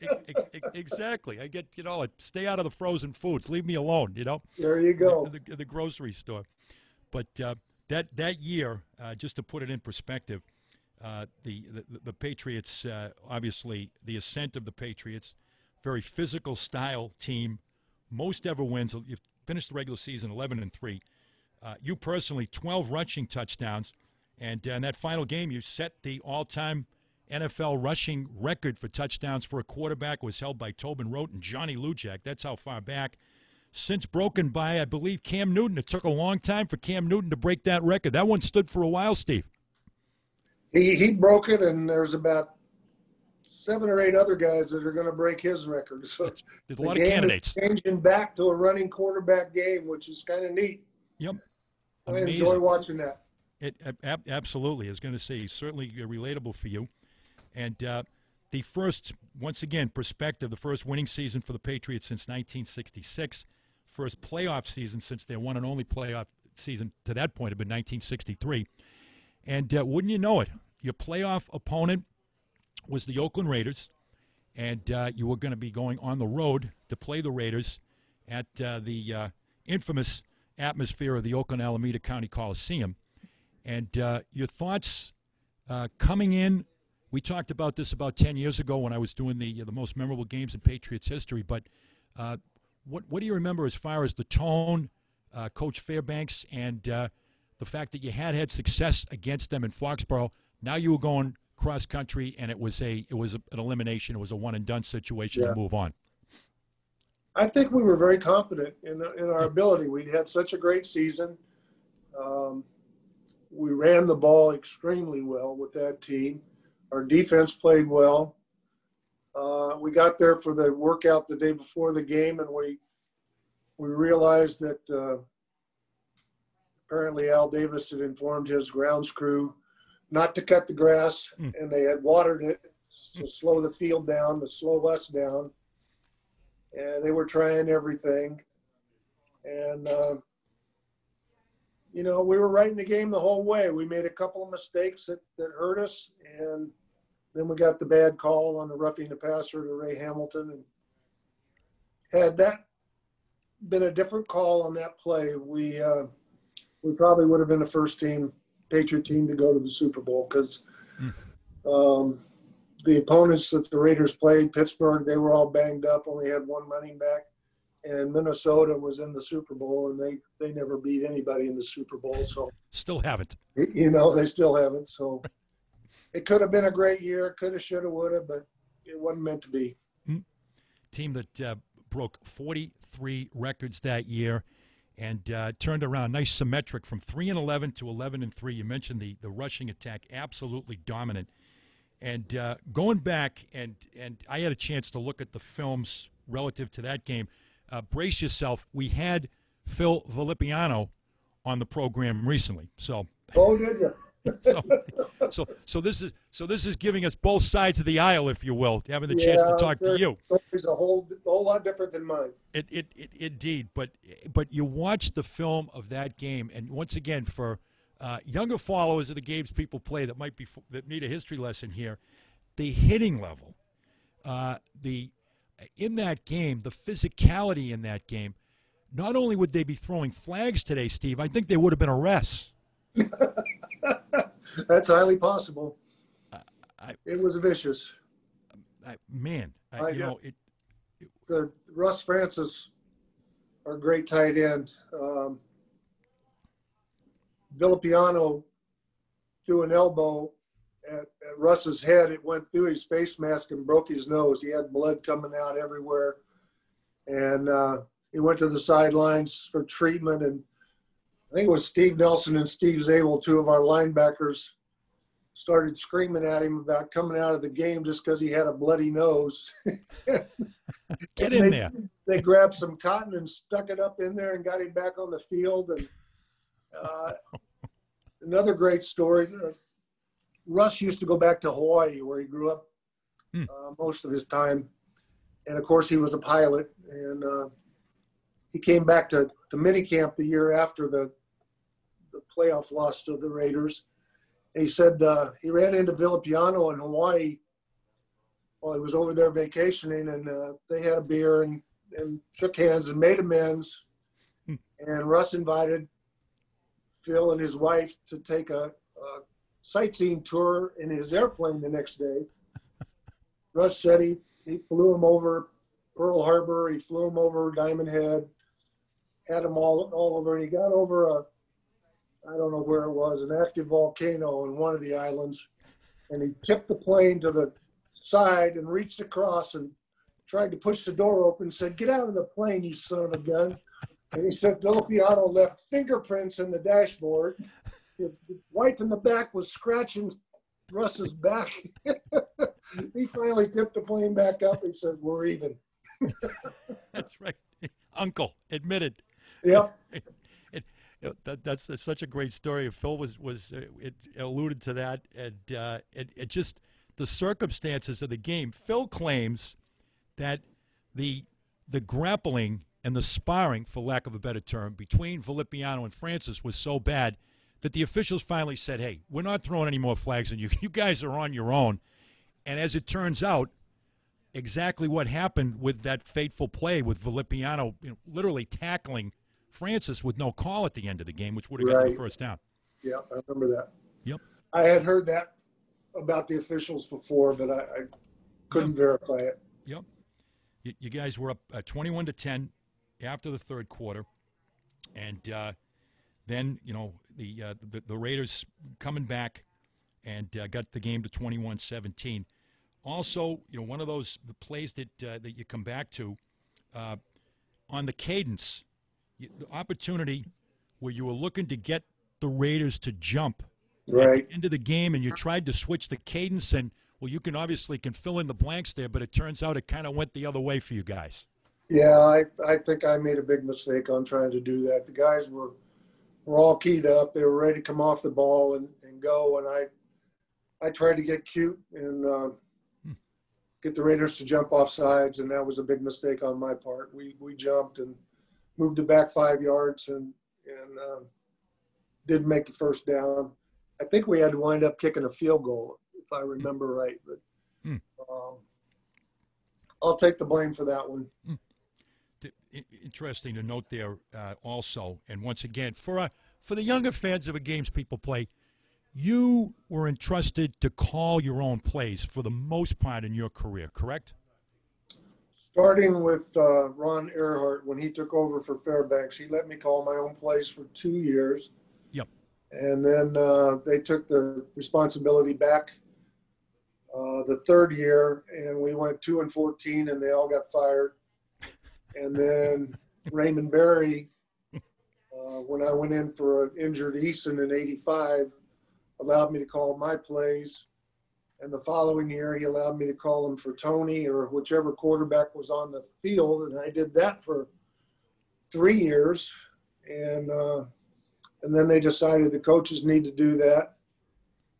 Exactly. I get, you know, I stay out of the frozen foods. Leave me alone. You know. There you go. in the, the grocery store. But uh, that that year, uh, just to put it in perspective, uh, the, the the Patriots uh, obviously the ascent of the Patriots, very physical style team, most ever wins. You finished the regular season eleven and three. Uh, you personally, twelve rushing touchdowns, and uh, in that final game, you set the all-time NFL rushing record for touchdowns for a quarterback. Was held by Tobin Rote and Johnny Lujack. That's how far back since broken by, I believe, Cam Newton. It took a long time for Cam Newton to break that record. That one stood for a while, Steve. He, he broke it, and there's about seven or eight other guys that are going to break his record. [laughs] So There's a lot of is candidates. changing back to a running quarterback game, which is kind of neat. Yep. I enjoy watching that. It ab- absolutely I was going to say certainly uh, relatable for you, and uh, the first once again perspective the first winning season for the Patriots since 1966, first playoff season since their one and only playoff season to that point had been 1963, and uh, wouldn't you know it, your playoff opponent was the Oakland Raiders, and uh, you were going to be going on the road to play the Raiders at uh, the uh, infamous atmosphere of the Oakland Alameda County Coliseum. And uh, your thoughts uh, coming in? We talked about this about ten years ago when I was doing the the most memorable games in Patriots history. But what what do you remember as far as the tone, Coach Fairbanks, and the fact that you had had success against them in Foxborough. Now you were going cross country, and it was a it was a, an elimination. It was a one and done situation Yeah. to move on. I think we were very confident in, in our ability. We'd had such a great season. Um, we ran the ball extremely well with that team. Our defense played well. Uh, we got there for the workout the day before the game, and we we realized that uh, apparently Al Davis had informed his grounds crew not to cut the grass, Mm. and they had watered it to slow the field down, to slow us down and they were trying everything. And uh, you know, we were right in the game the whole way. We made a couple of mistakes that, that hurt us, and then we got the bad call on the roughing the passer to Ray Hamilton. And had that been a different call on that play, we uh, we probably would have been the first team, Patriot team, to go to the Super Bowl because. Hmm. Um, the opponents that the Raiders played, Pittsburgh, they were all banged up, only had one running back. And Minnesota was in the Super Bowl, and they, they never beat anybody in the Super Bowl. So, Still haven't. you know, they still haven't. So, it could have been a great year. Could have, should have, would have, but it wasn't meant to be. Team that uh, broke 43 records that year and uh, turned around. Nice symmetric from 3 and 11 to 11 and 3 you mentioned the, the rushing attack absolutely dominant. And uh, going back and and i had a chance to look at the films relative to that game. Uh, brace yourself we had phil Villapiano on the program recently so Oh, you? [laughs] so, so so this is so this is giving us both sides of the aisle if you will having the chance to talk to you It's a whole, a whole lot different than mine. it, it, it indeed, but but you watch the film of that game, and once again, for uh, younger followers of the games people play that might be that need a history lesson here, the hitting level, uh, the in that game, the physicality in that game. Not only would they be throwing flags today, Steve, I think they would have been arrests. [laughs] That's highly possible. I- It was vicious. I, man, I, I you know, it, the Russ Francis, our great tight end, um, Villapiano threw an elbow at, at Russ's head. It went through his face mask and broke his nose. He had blood coming out everywhere. And uh, he went to the sidelines for treatment. And I think it was Steve Nelson and Steve Zabel, two of our linebackers, started screaming at him about coming out of the game just because he had a bloody nose. [laughs] get [laughs] in they- there. They grabbed some cotton and stuck it up in there and got him back on the field. And uh, another great story. uh, Russ used to go back to Hawaii, where he grew up Hmm. uh, most of his time, and of course he was a pilot. And uh, he came back to to minicamp the year after the the playoff loss to the Raiders. And he said uh, he ran into Villapiano in Hawaii while he was over there vacationing, and uh, they had a beer and, and shook hands and made amends. Hmm. and Russ invited Phil and his wife to take a, a sightseeing tour in his airplane the next day. [laughs] Russ said he, he flew him over Pearl Harbor, he flew him over Diamond Head, had him all, all over, and he got over a, I don't know where it was, an active volcano on one of the islands, and he tipped the plane to the side and reached across and tried to push the door open, and said, Get out of the plane, you son of a gun. And he said, Villapiano left fingerprints in the dashboard. The wife in the back was scratching Russ's back. [laughs] he finally tipped the plane back up. and said, We're even. [laughs] That's right. Uncle admitted. Yep. [laughs] that, that's, that's such a great story. Phil was was uh, it alluded to that, and uh, it, it just the circumstances of the game. Phil claims that the the grappling and the sparring, for lack of a better term, between Villapiano and Francis was so bad that the officials finally said, "Hey, we're not throwing any more flags on you. [laughs] You guys are on your own." And as it turns out, exactly what happened with that fateful play with Villapiano, you know, literally tackling Francis with no call at the end of the game, which would have got the first down. Yeah, I remember that. Yep. I had heard that about the officials before, but I, I couldn't verify it. Yep. You, you guys were up uh, 21 to 10 after the third quarter, and uh, then you know the uh, the, the Raiders coming back and uh, got the game to 21-17. Also, you know, one of those the plays that uh, that you come back to uh, on the cadence, the opportunity where you were looking to get the Raiders to jump Right. at the the game, and you tried to switch the cadence, and well, you can obviously can fill in the blanks there, but it turns out it kind of went the other way for you guys. Yeah, I, I think I made a big mistake on trying to do that. The guys were were all keyed up. They were ready to come off the ball and, and go. And I I tried to get cute and uh, get the Raiders to jump off sides, and that was a big mistake on my part. We we jumped and moved it back five yards and and uh, didn't make the first down. I think we had to wind up kicking a field goal if I remember right, but. Hmm. Um, I'll take the blame for that one. I- Interesting to note there uh, also, and once again for uh, for the younger fans of a games people play, you were entrusted to call your own plays for the most part in your career, correct? Starting with uh, Ron Erhardt, when he took over for Fairbanks, he let me call my own plays for two years. Yep. And then uh, they took the responsibility back uh, the third year, and we went two and fourteen, and they all got fired. And then Raymond Berry, uh, when I went in for an injured Eason in '85, allowed me to call my plays. And the following year, he allowed me to call him for Tony or whichever quarterback was on the field, and I did that for three years. And uh, and then they decided the coaches need to do that,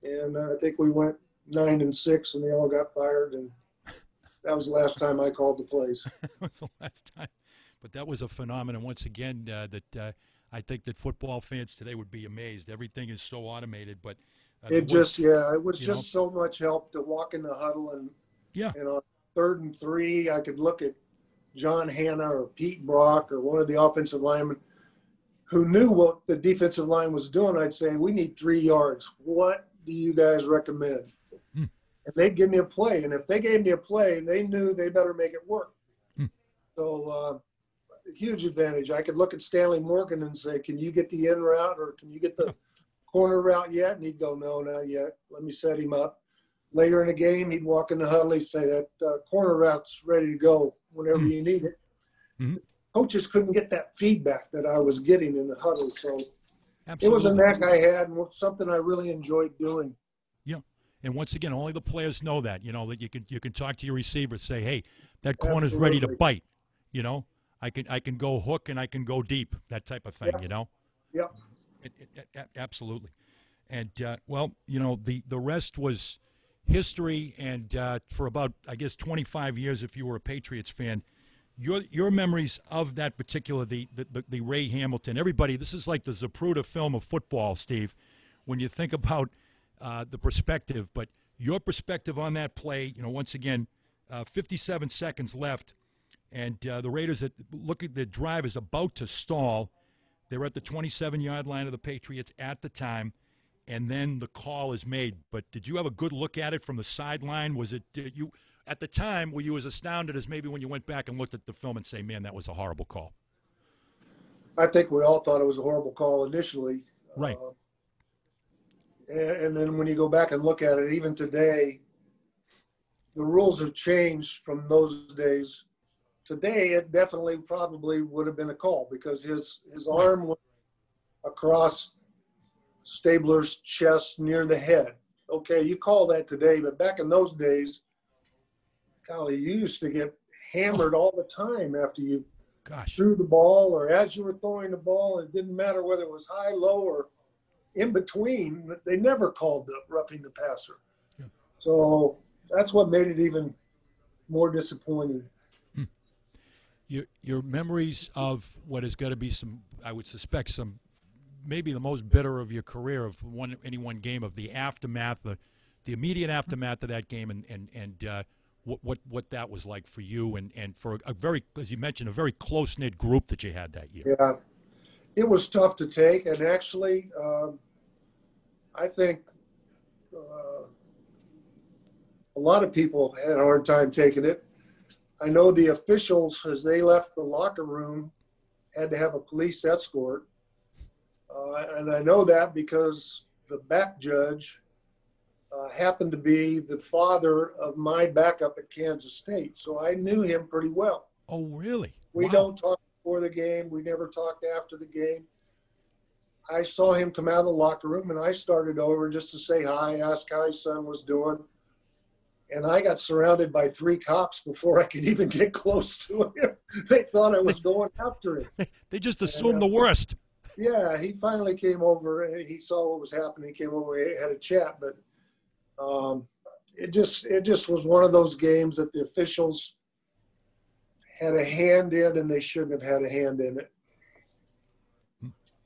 and uh, I think we went nine and six, and they all got fired. And that was the last time I called the plays. [laughs] that was the last time. But that was a phenomenon once again uh, that uh, I think that football fans today would be amazed. Everything is so automated, but It just yeah, it was just so much help to walk in the huddle and Yeah. and on third and three, I could look at John Hannah or Pete Brock or one of the offensive linemen who knew what the defensive line was doing. I'd say, "We need three yards. What do you guys recommend?" Hmm. And they'd give me a play, and if they gave me a play, they knew they better make it work. Hmm. So. Uh, Huge advantage. I could look at Stanley Morgan and say, "Can you get the in route, or can you get the corner route yet?" And he'd go, "No, not yet. Let me set him up." Later in the game, he'd walk in the huddle. He'd say, "That uh, corner route's ready to go whenever Mhm. you need it." Mhm. Coaches couldn't get that feedback that I was getting in the huddle, so Absolutely. it was a knack I had and something I really enjoyed doing. Yeah. And once again, only the players know that. You know that you can you can talk to your receiver, and say, "Hey, that corner's ready to bite." You know, I can I can go hook and I can go deep, that type of thing. Yeah. You know. Yep. It, it, a- absolutely. And uh, well, you know, the the rest was history. And uh, for about I guess 25 years, if you were a Patriots fan, your your memories of that particular the the, the, the Ray Hamilton. Everybody, this is like the Zapruder film of football, Steve. When you think about uh, the perspective, but your perspective on that play, you know, once again, uh, 57 seconds left, and uh, the Raiders that look at the drive is about to stall. They're at the 27 yard line of the Patriots at the time, and then the call is made. But did you have a good look at it from the sideline? Was it did you at the time were you as astounded as maybe when you went back and looked at the film and say, "Man, that was a horrible call"? I think we all thought it was a horrible call initially. Right. Uh, and then when you go back and look at it, even today, the rules have changed from those days. Today, it definitely probably would have been a call because his his arm went across Stabler's chest near the head. Okay, you call that today, but back in those days, golly, you used to get hammered all the time after you Gosh, threw the ball or as you were throwing the ball. It didn't matter whether it was high, low, or in between. They never called the roughing the passer. Yeah. So that's what made it even more disappointing. Your your memories of what is going to be some, I would suspect some, maybe the most bitter of your career of one any one game of the aftermath, the the immediate aftermath of that game, and and and uh, what what what that was like for you and and for a, very, as you mentioned, a very close knit group that you had that year. Yeah, it was tough to take, and actually, um, I think uh, a lot of people had a hard time taking it. I know the officials, as they left the locker room, had to have a police escort, Uh, and I know that because the back judge uh, happened to be the father of my backup at Kansas State. So I knew him pretty well. Oh, really? We Wow. don't talk before the game. We never talked after the game. I saw him come out of the locker room and I started over just to say hi, ask how his son was doing. And I got surrounded by three cops before I could even get close to him. [laughs] they thought I was going after him. [laughs] They just assumed the worst. Yeah, he finally came over. and He saw what was happening. He came over. We had a chat, but um, it just it just was one of those games that the officials had a hand in, and they shouldn't have had a hand in it.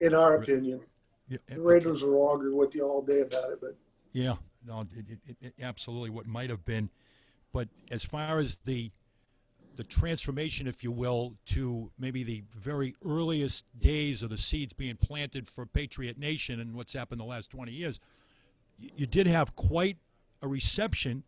In our opinion, Yeah, the Raiders will argue with you all day about it, but Yeah, no, it, it, it, it absolutely what might have been, but as far as the the transformation, if you will, to maybe the very earliest days of the seeds being planted for Patriot Nation and what's happened the last twenty years, you, you did have quite a reception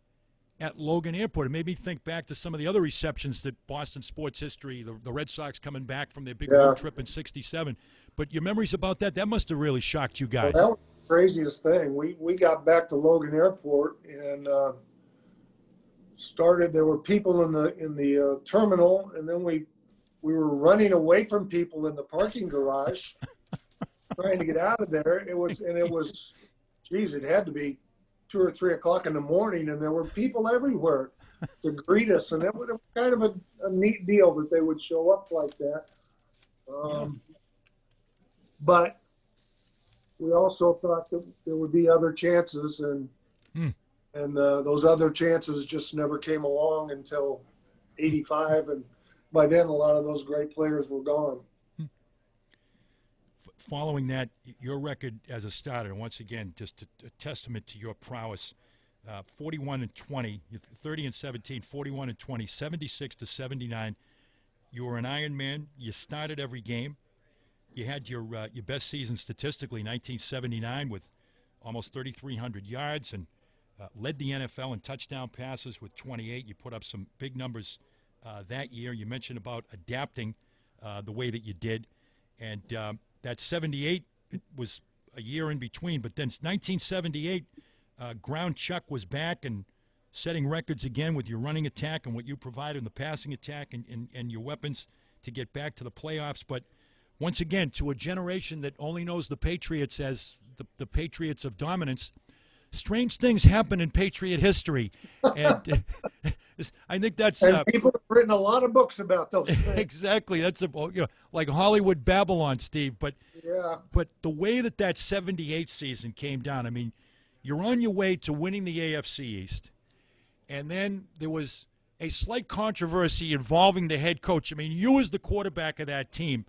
at Logan Airport. It made me think back to some of the other receptions that Boston sports history, the, the Red Sox coming back from their big Yeah. road trip in '67. But your memories about that, that must have really shocked you guys. Well, that was the craziest thing. We we got back to Logan Airport and uh, started. There were people in the in the uh, terminal, and then we we were running away from people in the parking garage, [laughs] trying to get out of there. It was and it was, geez, it had to be two or three o'clock in the morning, and there were people everywhere to greet us, and it was kind of a, a neat deal that they would show up like that. Um, But we also thought that there would be other chances, and Hmm. and uh, those other chances just never came along until '85, and by then a lot of those great players were gone. F- following that, your record as a starter, once again, just a, a testament to your prowess. Uh, 41 and 20, 30 and 17, 41 and 20, 76 to 79. You were an Iron Man. You started every game. You had your uh, your best season statistically, 1979, with almost 3,300 yards, and uh, led the NFL in touchdown passes with 28. You put up some big numbers uh, that year. You mentioned about adapting uh, the way that you did, and um, that 78 it was a year in between. But then 1978, uh, Ground Chuck was back and setting records again with your running attack and what you provided in the passing attack and, and, and your weapons to get back to the playoffs. But once again, to a generation that only knows the Patriots as the, the Patriots of dominance, strange things happen in Patriot history. And [laughs] I think that's. And Uh, people have written a lot of books about those [laughs] things. exactly. That's a, you know, like Hollywood Babylon, Steve. But yeah, but the way that that 78 season came down, I mean, you're on your way to winning the AFC East. And then there was a slight controversy involving the head coach. I mean, you as the quarterback of that team,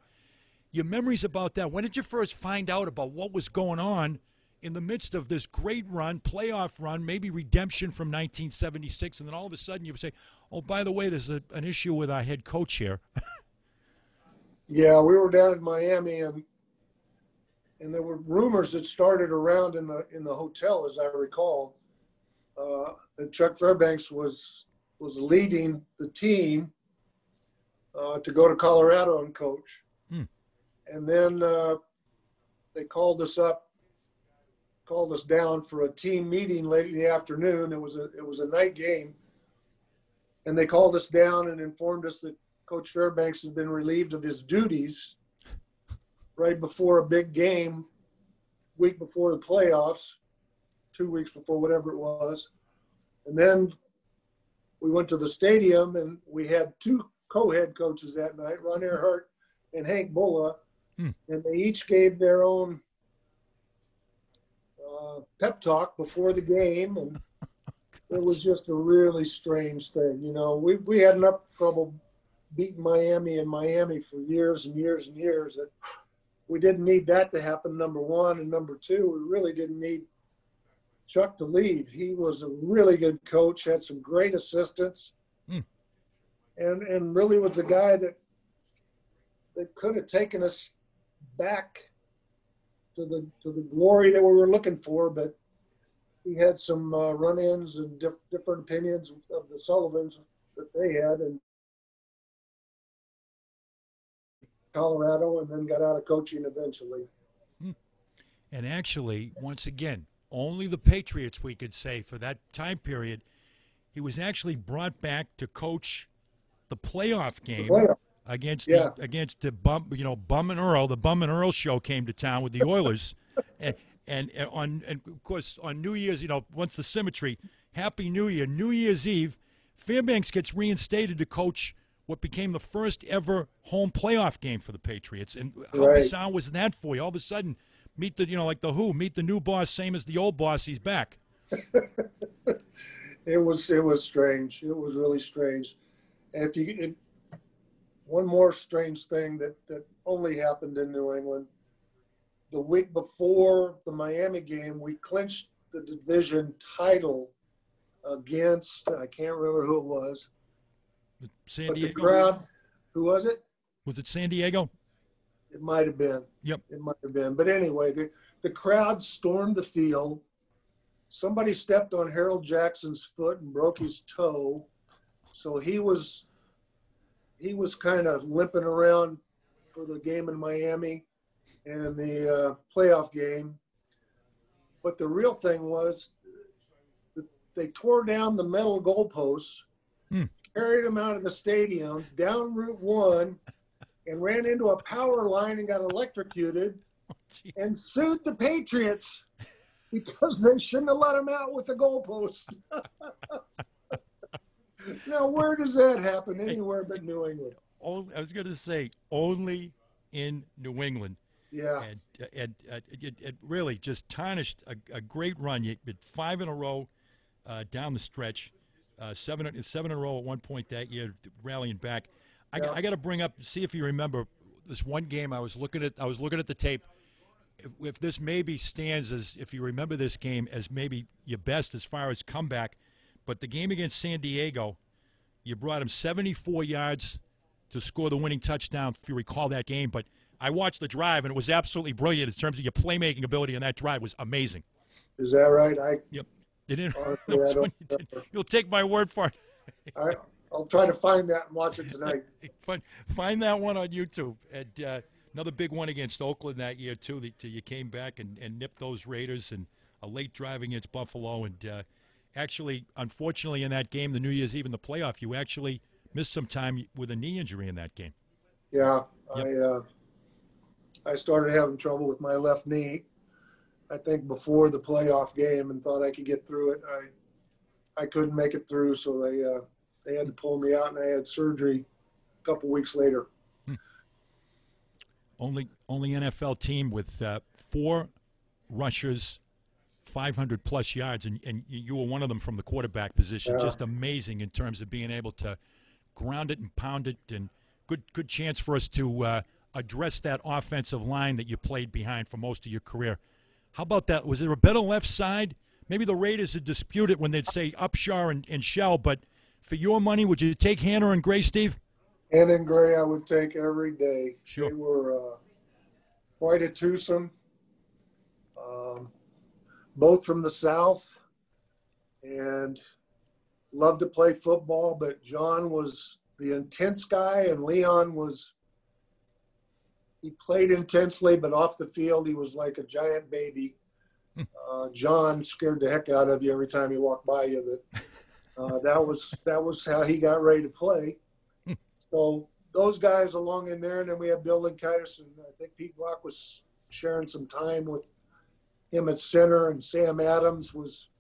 your memories about that. When did you first find out about what was going on in the midst of this great run, playoff run, maybe redemption from 1976, and then all of a sudden you would say, "Oh, by the way, there's a, an issue with our head coach here." yeah. We were down in Miami, and and there were rumors that started around in the in the hotel, as I recall, uh, that Chuck Fairbanks was was leading the team uh, to go to Colorado and coach. And then uh, they called us up, called us down for a team meeting late in the afternoon. It was a it was a night game, and they called us down and informed us that Coach Fairbanks had been relieved of his duties right before a big game, week before the playoffs, two weeks before whatever it was. And then we went to the stadium and we had two co-head coaches that night, Ron Erhardt and Hank Bullough, Hmm. and they each gave their own uh, pep talk before the game, and [laughs] it was just a really strange thing. You know, we we had enough trouble beating Miami in Miami for years and years and years that we didn't need that to happen. Number one and number two, we really didn't need Chuck to leave. He was a really good coach, had some great assistants, Hmm. and and really was the guy that that could have taken us back to the to the glory that we were looking for. But he had some uh, run-ins and diff- different opinions of the Sullivans that they had, and Colorado, and then got out of coaching eventually. And actually, once again, only the Patriots, we could say, for that time period, he was actually brought back to coach the playoff game playoff. Against Yeah. the, against the bum, you know, Bum and Earl. The Bum and Earl show came to town with the [laughs] Oilers, and, and and on and of course on New Year's, you know, once the symmetry, Happy New Year, New Year's Eve, Fairbanks gets reinstated to coach what became the first ever home playoff game for the Patriots. And how Right. bizarre was that for you? All of a sudden, meet the you know like the Who, meet the new boss, same as the old boss. He's back. [laughs] It was it was strange. It was really strange. And if you one more strange thing that that only happened in New England, the week before the Miami game, we clinched the division title against I can't remember who it was, San but the crowd, who was it? Was it San Diego? It might have been. Yep. It might have been. But anyway, the, the crowd stormed the field. Somebody stepped on Harold Jackson's foot and broke his toe. So he was he was kind of limping around for the game in Miami and the uh, playoff game. But the real thing was that they tore down the metal goalposts, Hmm. carried him out of the stadium, down Route 1, and ran into a power line and got electrocuted Gee. and sued the Patriots because they shouldn't have let him out with the goalpost. [laughs] now, where does that happen? Anywhere but New England. Oh, I was going to say only in New England, Yeah. and and uh, it, it really just tarnished a, a great run. You had five in a row uh, down the stretch, uh, seven seven in a row at one point that year, rallying back. I, Yeah. I got to bring up, see if you remember this one game. I was looking at I was looking at the tape. If, if this maybe stands as, if you remember this game as maybe your best as far as comeback, but the game against San Diego, you brought him 74 yards to score the winning touchdown, if you recall that game. But I watched the drive, and it was absolutely brilliant in terms of your playmaking ability on that drive was amazing. Is that right? I, Yep. Didn't, honestly, [laughs] you. You'll take my word for it. I, I'll try to find that and watch it tonight. [laughs] Find, find that one on YouTube. And uh, another big one against Oakland that year too. That you came back and, and nipped those Raiders, and a late drive against Buffalo. And uh, actually, unfortunately, in that game, the New Year's Eve in the playoff, you actually missed some time with a knee injury in that game. Yeah, Yep. I uh, I started having trouble with my left knee. I think before the playoff game, and thought I could get through it. I I couldn't make it through, so they uh, they had to pull me out, and I had surgery a couple weeks later. Only only NFL team with uh, four rushers, 500 plus yards, and, and you were one of them from the quarterback position. Yeah. Just amazing in terms of being able to ground it and pound it, and good good chance for us to uh, address that offensive line that you played behind for most of your career. How about that? Was there a better left side? Maybe the Raiders would dispute it when they'd say Upshaw and, and Shell, but for your money, would you take Hannah and Gray, Steve? Hannah and Gray, I would take every day. Sure. They were uh, quite a twosome. Um, both from the South and loved to play football, but John was the intense guy, and Leon was. He played intensely, but off the field, he was like a giant baby. [laughs] Uh, John scared the heck out of you every time he walked by you, but uh, that was that was how he got ready to play. [laughs] So those guys along in there, and then we had Bill Lenkaitis, and I think Pete Brock was sharing some time with him at center, and Sam Adams was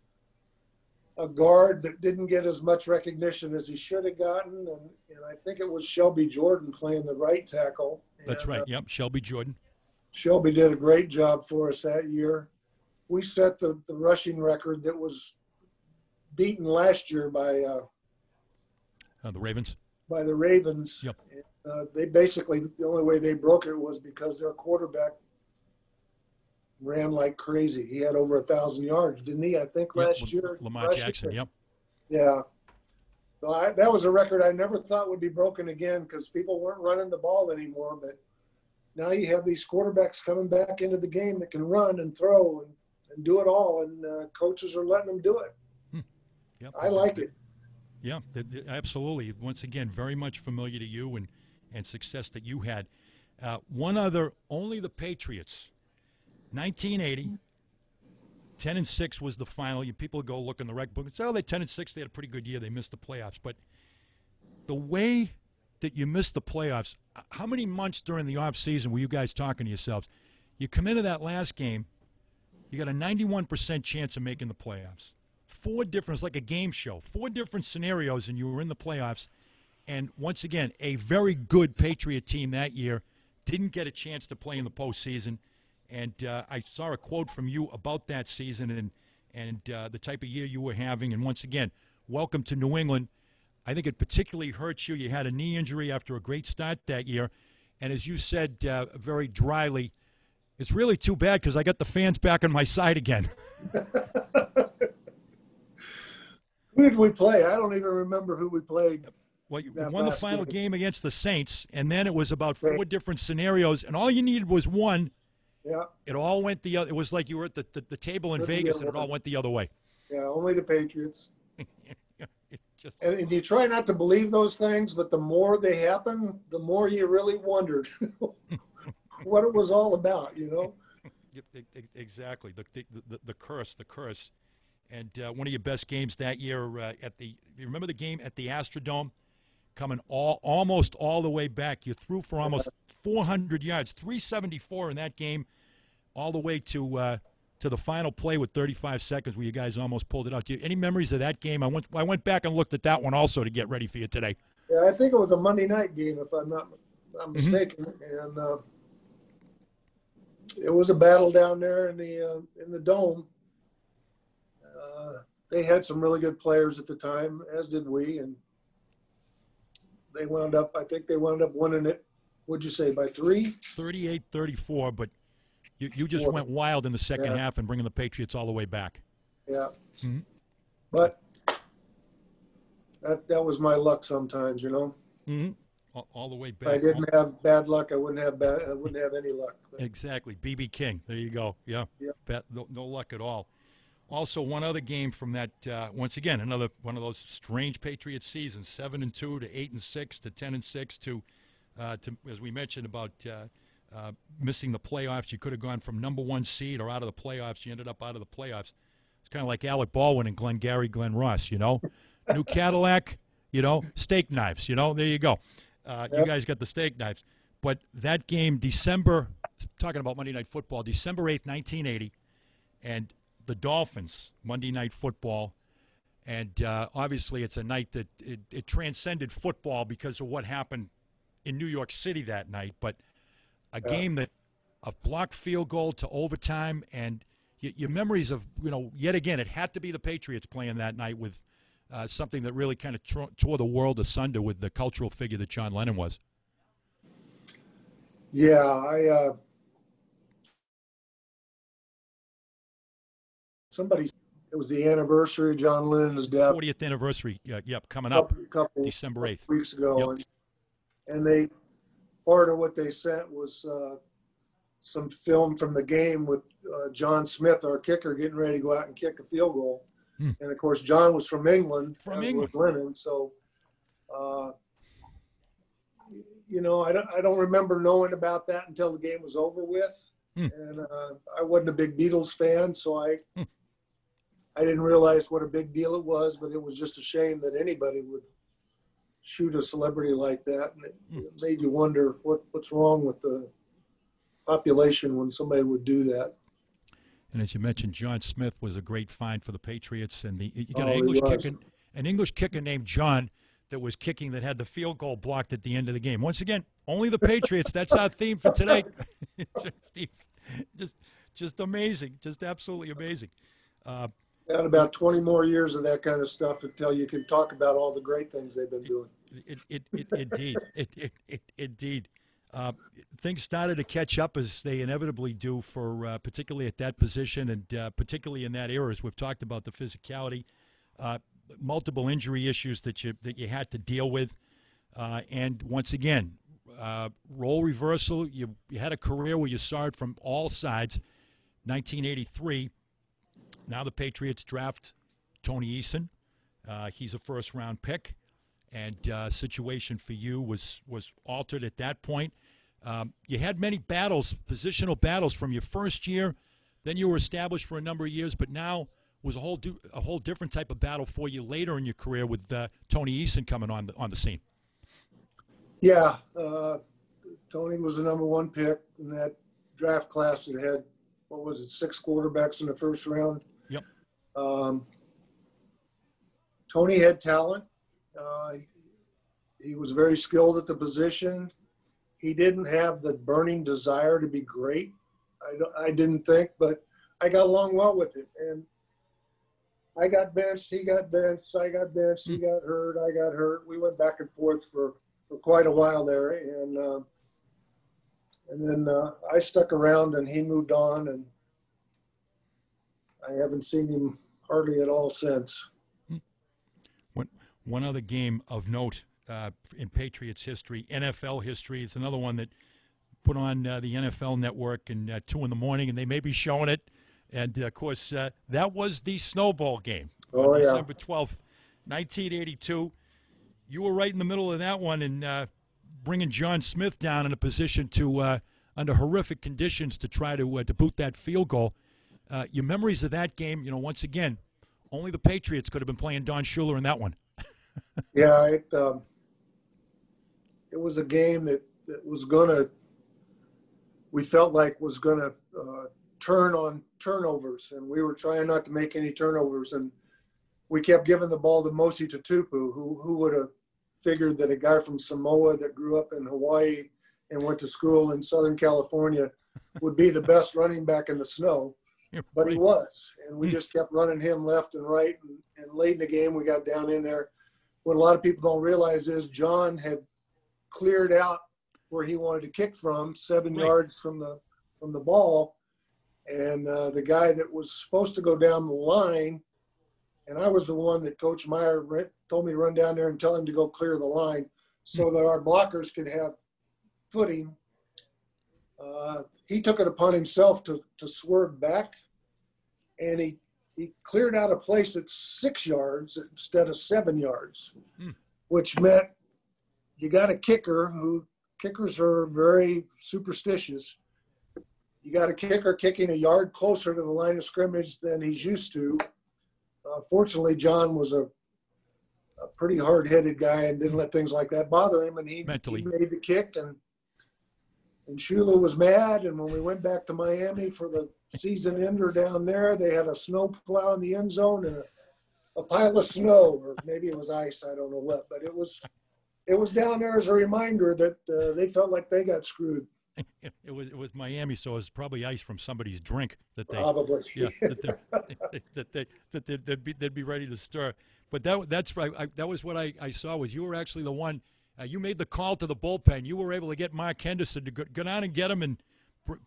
a guard that didn't get as much recognition as he should have gotten, and, and I think it was Shelby Jordan playing the right tackle. That's And, right. uh, Yep, Shelby Jordan. Shelby did a great job for us that year. We set the, the rushing record that was beaten last year by uh, Uh, the Ravens. by the Ravens. Yep. Uh, they basically the only way they broke it was because their quarterback ran like crazy. He had over a thousand yards, didn't he? I think last year. Lamar last Jackson. year. Yep. Yeah. So I, that was a record I never thought would be broken again because people weren't running the ball anymore. But now you have these quarterbacks coming back into the game that can run and throw and, and do it all, and uh, coaches are letting them do it. Yep. I like it. Yeah, th- th- absolutely. Once again, very much familiar to you and, and success that you had. Uh, one other, only the Patriots 1980. 10 and 6 was the final. You people go look in the rec book and say, oh, they 10 and 6. They had a pretty good year. They missed the playoffs. But the way that you missed the playoffs, how many months during the off season were you guys talking to yourselves? You come into that last game, you got a 91% chance of making the playoffs. Four different, it's like a game show. Four different scenarios, and you were in the playoffs. And once again, a very good Patriot team that year didn't get a chance to play in the postseason. And uh, I saw a quote from you about that season and and uh, the type of year you were having. And once again, welcome to New England. I think it particularly hurts you. You had a knee injury after a great start that year, and as you said uh, very dryly, it's really too bad because I got the fans back on my side again. [laughs] Who did we play? I don't even remember who we played. Well, you won the final game. game against the Saints, and then it was about four different scenarios, and all you needed was one. Yeah, It all went the other. It was like you were at the, the, the table in Vegas, and it all went the other way. yeah, only the Patriots. [laughs] Just, And, and you try not to believe those things, but the more they happen, the more you really wondered [laughs] what it was all about, you know? [laughs] Exactly. The, the, the, the curse, the curse. And uh, one of your best games that year uh, at the, you remember the game at the Astrodome? Coming all almost all the way back. You threw for almost 400 yards, 374 in that game, all the way to uh, to the final play with 35 seconds where you guys almost pulled it out. Do you, any memories of that game? I went I went back and looked at that one also to get ready for you today. Yeah, I think it was a Monday night game, if I'm not, not mistaken. And uh, it was a battle down there in the uh, in the dome. Uh, they had some really good players at the time, as did we, and they wound up. I think they wound up winning it. Would you say by three? 38 34, but you, you just Four. went wild in the second Yeah. half and bringing the Patriots all the way back. Yeah. Mhm. But that that was my luck sometimes, you know. Mm-hmm. All, all the way If I didn't have bad luck, I wouldn't have bad. I wouldn't have any luck. But, Exactly. BB King. There you go. Yeah. Yep. Bet, no, no luck at all. Also, one other game from that. Uh, once again, another one of those strange Patriots seasons: seven and two to eight and six to ten and six to, uh, to as we mentioned about uh, uh, missing the playoffs. You could have gone from number one seed or out of the playoffs. You ended up out of the playoffs. It's kind of like Alec Baldwin and Glengarry Glen Ross. You know, new Cadillac. You know, steak knives. You know, there you go. Uh, You guys got the steak knives. But that game, December, talking about Monday Night Football, December 8th, 1980, and the Dolphins, Monday Night Football. And uh, obviously, it's a night that it, it transcended football because of what happened in New York City that night. But a Yeah. game that a blocked field goal to overtime, and y- your memories of, you know, yet again, it had to be the Patriots playing that night with uh, something that really kind of tro- tore the world asunder with the cultural figure that John Lennon was. yeah, I. Uh, somebody. It was the anniversary of John Lennon's death. 40th anniversary, uh, yep, coming up couple, couple December 8th. weeks ago, Yep. and, and they part of what they sent was uh, some film from the game with uh, John Smith, our kicker, getting ready to go out and kick a field goal. Hmm. And of course, John was from England. From England. Lennon. So, uh, you know, I don't, I don't remember knowing about that until the game was over with. Hmm. And uh, I wasn't a big Beatles fan, so I. Hmm. I didn't realize what a big deal it was, but it was just a shame that anybody would shoot a celebrity like that. And it, Hmm. it made you wonder what, what's wrong with the population when somebody would do that. And as you mentioned, John Smith was a great find for the Patriots, and the you got Oh, an English kicker, an English kicker named John that was kicking that had the field goal blocked at the end of the game. Once again, only the Patriots. That's our theme for today, [laughs] Steve. Just, just amazing, just absolutely amazing. Uh, About 20 more years of that kind of stuff until you can talk about all the great things they've been doing. It, it, it, indeed, it, it, it, indeed. Uh, things started to catch up as they inevitably do for uh, particularly at that position and uh, particularly in that era, as we've talked about the physicality, uh, multiple injury issues that you that you had to deal with, uh, and once again, uh, role reversal. You you had a career where you saw it from all sides. 1983. Now the Patriots draft Tony Eason. Uh, he's a first round pick and uh, situation for you was was altered at that point. Um, you had many battles, positional battles from your first year. Then you were established for a number of years, but now was a whole a whole different type of battle for you later in your career with uh, Tony Eason coming on the on the scene. Yeah, uh, Tony was the number one pick in that draft class that had what was it six quarterbacks in the first round. Um, Tony had talent. Uh, he was very skilled at the position. He didn't have the burning desire to be great. I, I didn't think, but I got along well with him. And I got benched, he got benched, I got benched, he got hurt, I got hurt. We went back and forth for, for quite a while there. And, uh, and then uh, I stuck around and he moved on, and I haven't seen him hardly at all since. One, one other game of note uh, in Patriots history, NFL history. It's another one that put on uh, the NFL network and uh, two in the morning, and they may be showing it. And uh, of course, uh, that was the snowball game Oh, on yeah. December twelfth, nineteen eighty-two. You were right in the middle of that one, and uh, bringing John Smith down in a position to, uh, under horrific conditions, to try to uh, to boot that field goal. Uh, your memories of that game, you know, once again, only the Patriots could have been playing Don Shula in that one. [laughs] Yeah, it, um, it was a game that, that was gonna, we felt like was gonna uh, turn on turnovers, and we were trying not to make any turnovers, and we kept giving the ball to Mosi Tatupu, who who would have figured that a guy from Samoa that grew up in Hawaii and went to school in Southern California would be the best running back in the snow. You're but he was, and we Hmm. just kept running him left and right. And, and late in the game, we got down in there. What a lot of people don't realize is John had cleared out where he wanted to kick from, seven Right. yards from the from the ball, and uh, the guy that was supposed to go down the line, and I was the one that Coach Meyer told me to run down there and tell him to go clear the line, so that our blockers could have footing. Uh, he took it upon himself to, to swerve back and he, he cleared out a place at six yards instead of seven yards, Hmm. which meant you got a kicker who kickers are very superstitious. You got a kicker kicking a yard closer to the line of scrimmage than he's used to. Uh, fortunately, John was a, a pretty hard-headed guy and didn't let things like that bother him, and he, he made the kick and and Shula was mad. And when we went back to Miami for the season ender down there, they had a snow plow in the end zone and a, a pile of snow, or maybe it was ice. I don't know what, but it was it was down there as a reminder that uh, they felt like they got screwed. [laughs] it was it was Miami, so it was probably ice from somebody's drink that they Probably. yeah that they [laughs] [laughs] that they that they'd, they'd be they'd be ready to stir. But that that's right. I, that was what I, I saw. Was you were actually the one. Uh, you made the call to the bullpen. You were able to get Mark Henderson to go, go down and get him and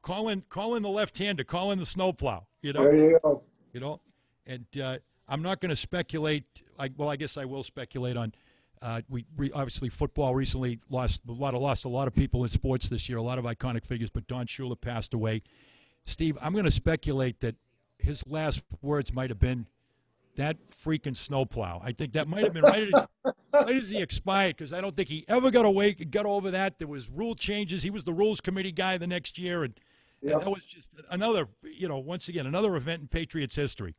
call in call in the left hander, call in the snowplow. You know. there you go. you know. And uh, I'm not going to speculate. I, well, I guess I will speculate on. Uh, we re, obviously football recently lost a lot of lost a lot of people in sports this year, a lot of iconic figures. But Don Shula passed away. Steve, I'm going to speculate that his last words might have been that freaking snowplow. I think that might have been right as, [laughs] right as he expired because I don't think he ever got away got over that. There was rule changes. He was the rules committee guy the next year, and, and that was just another you know once again another event in Patriots history.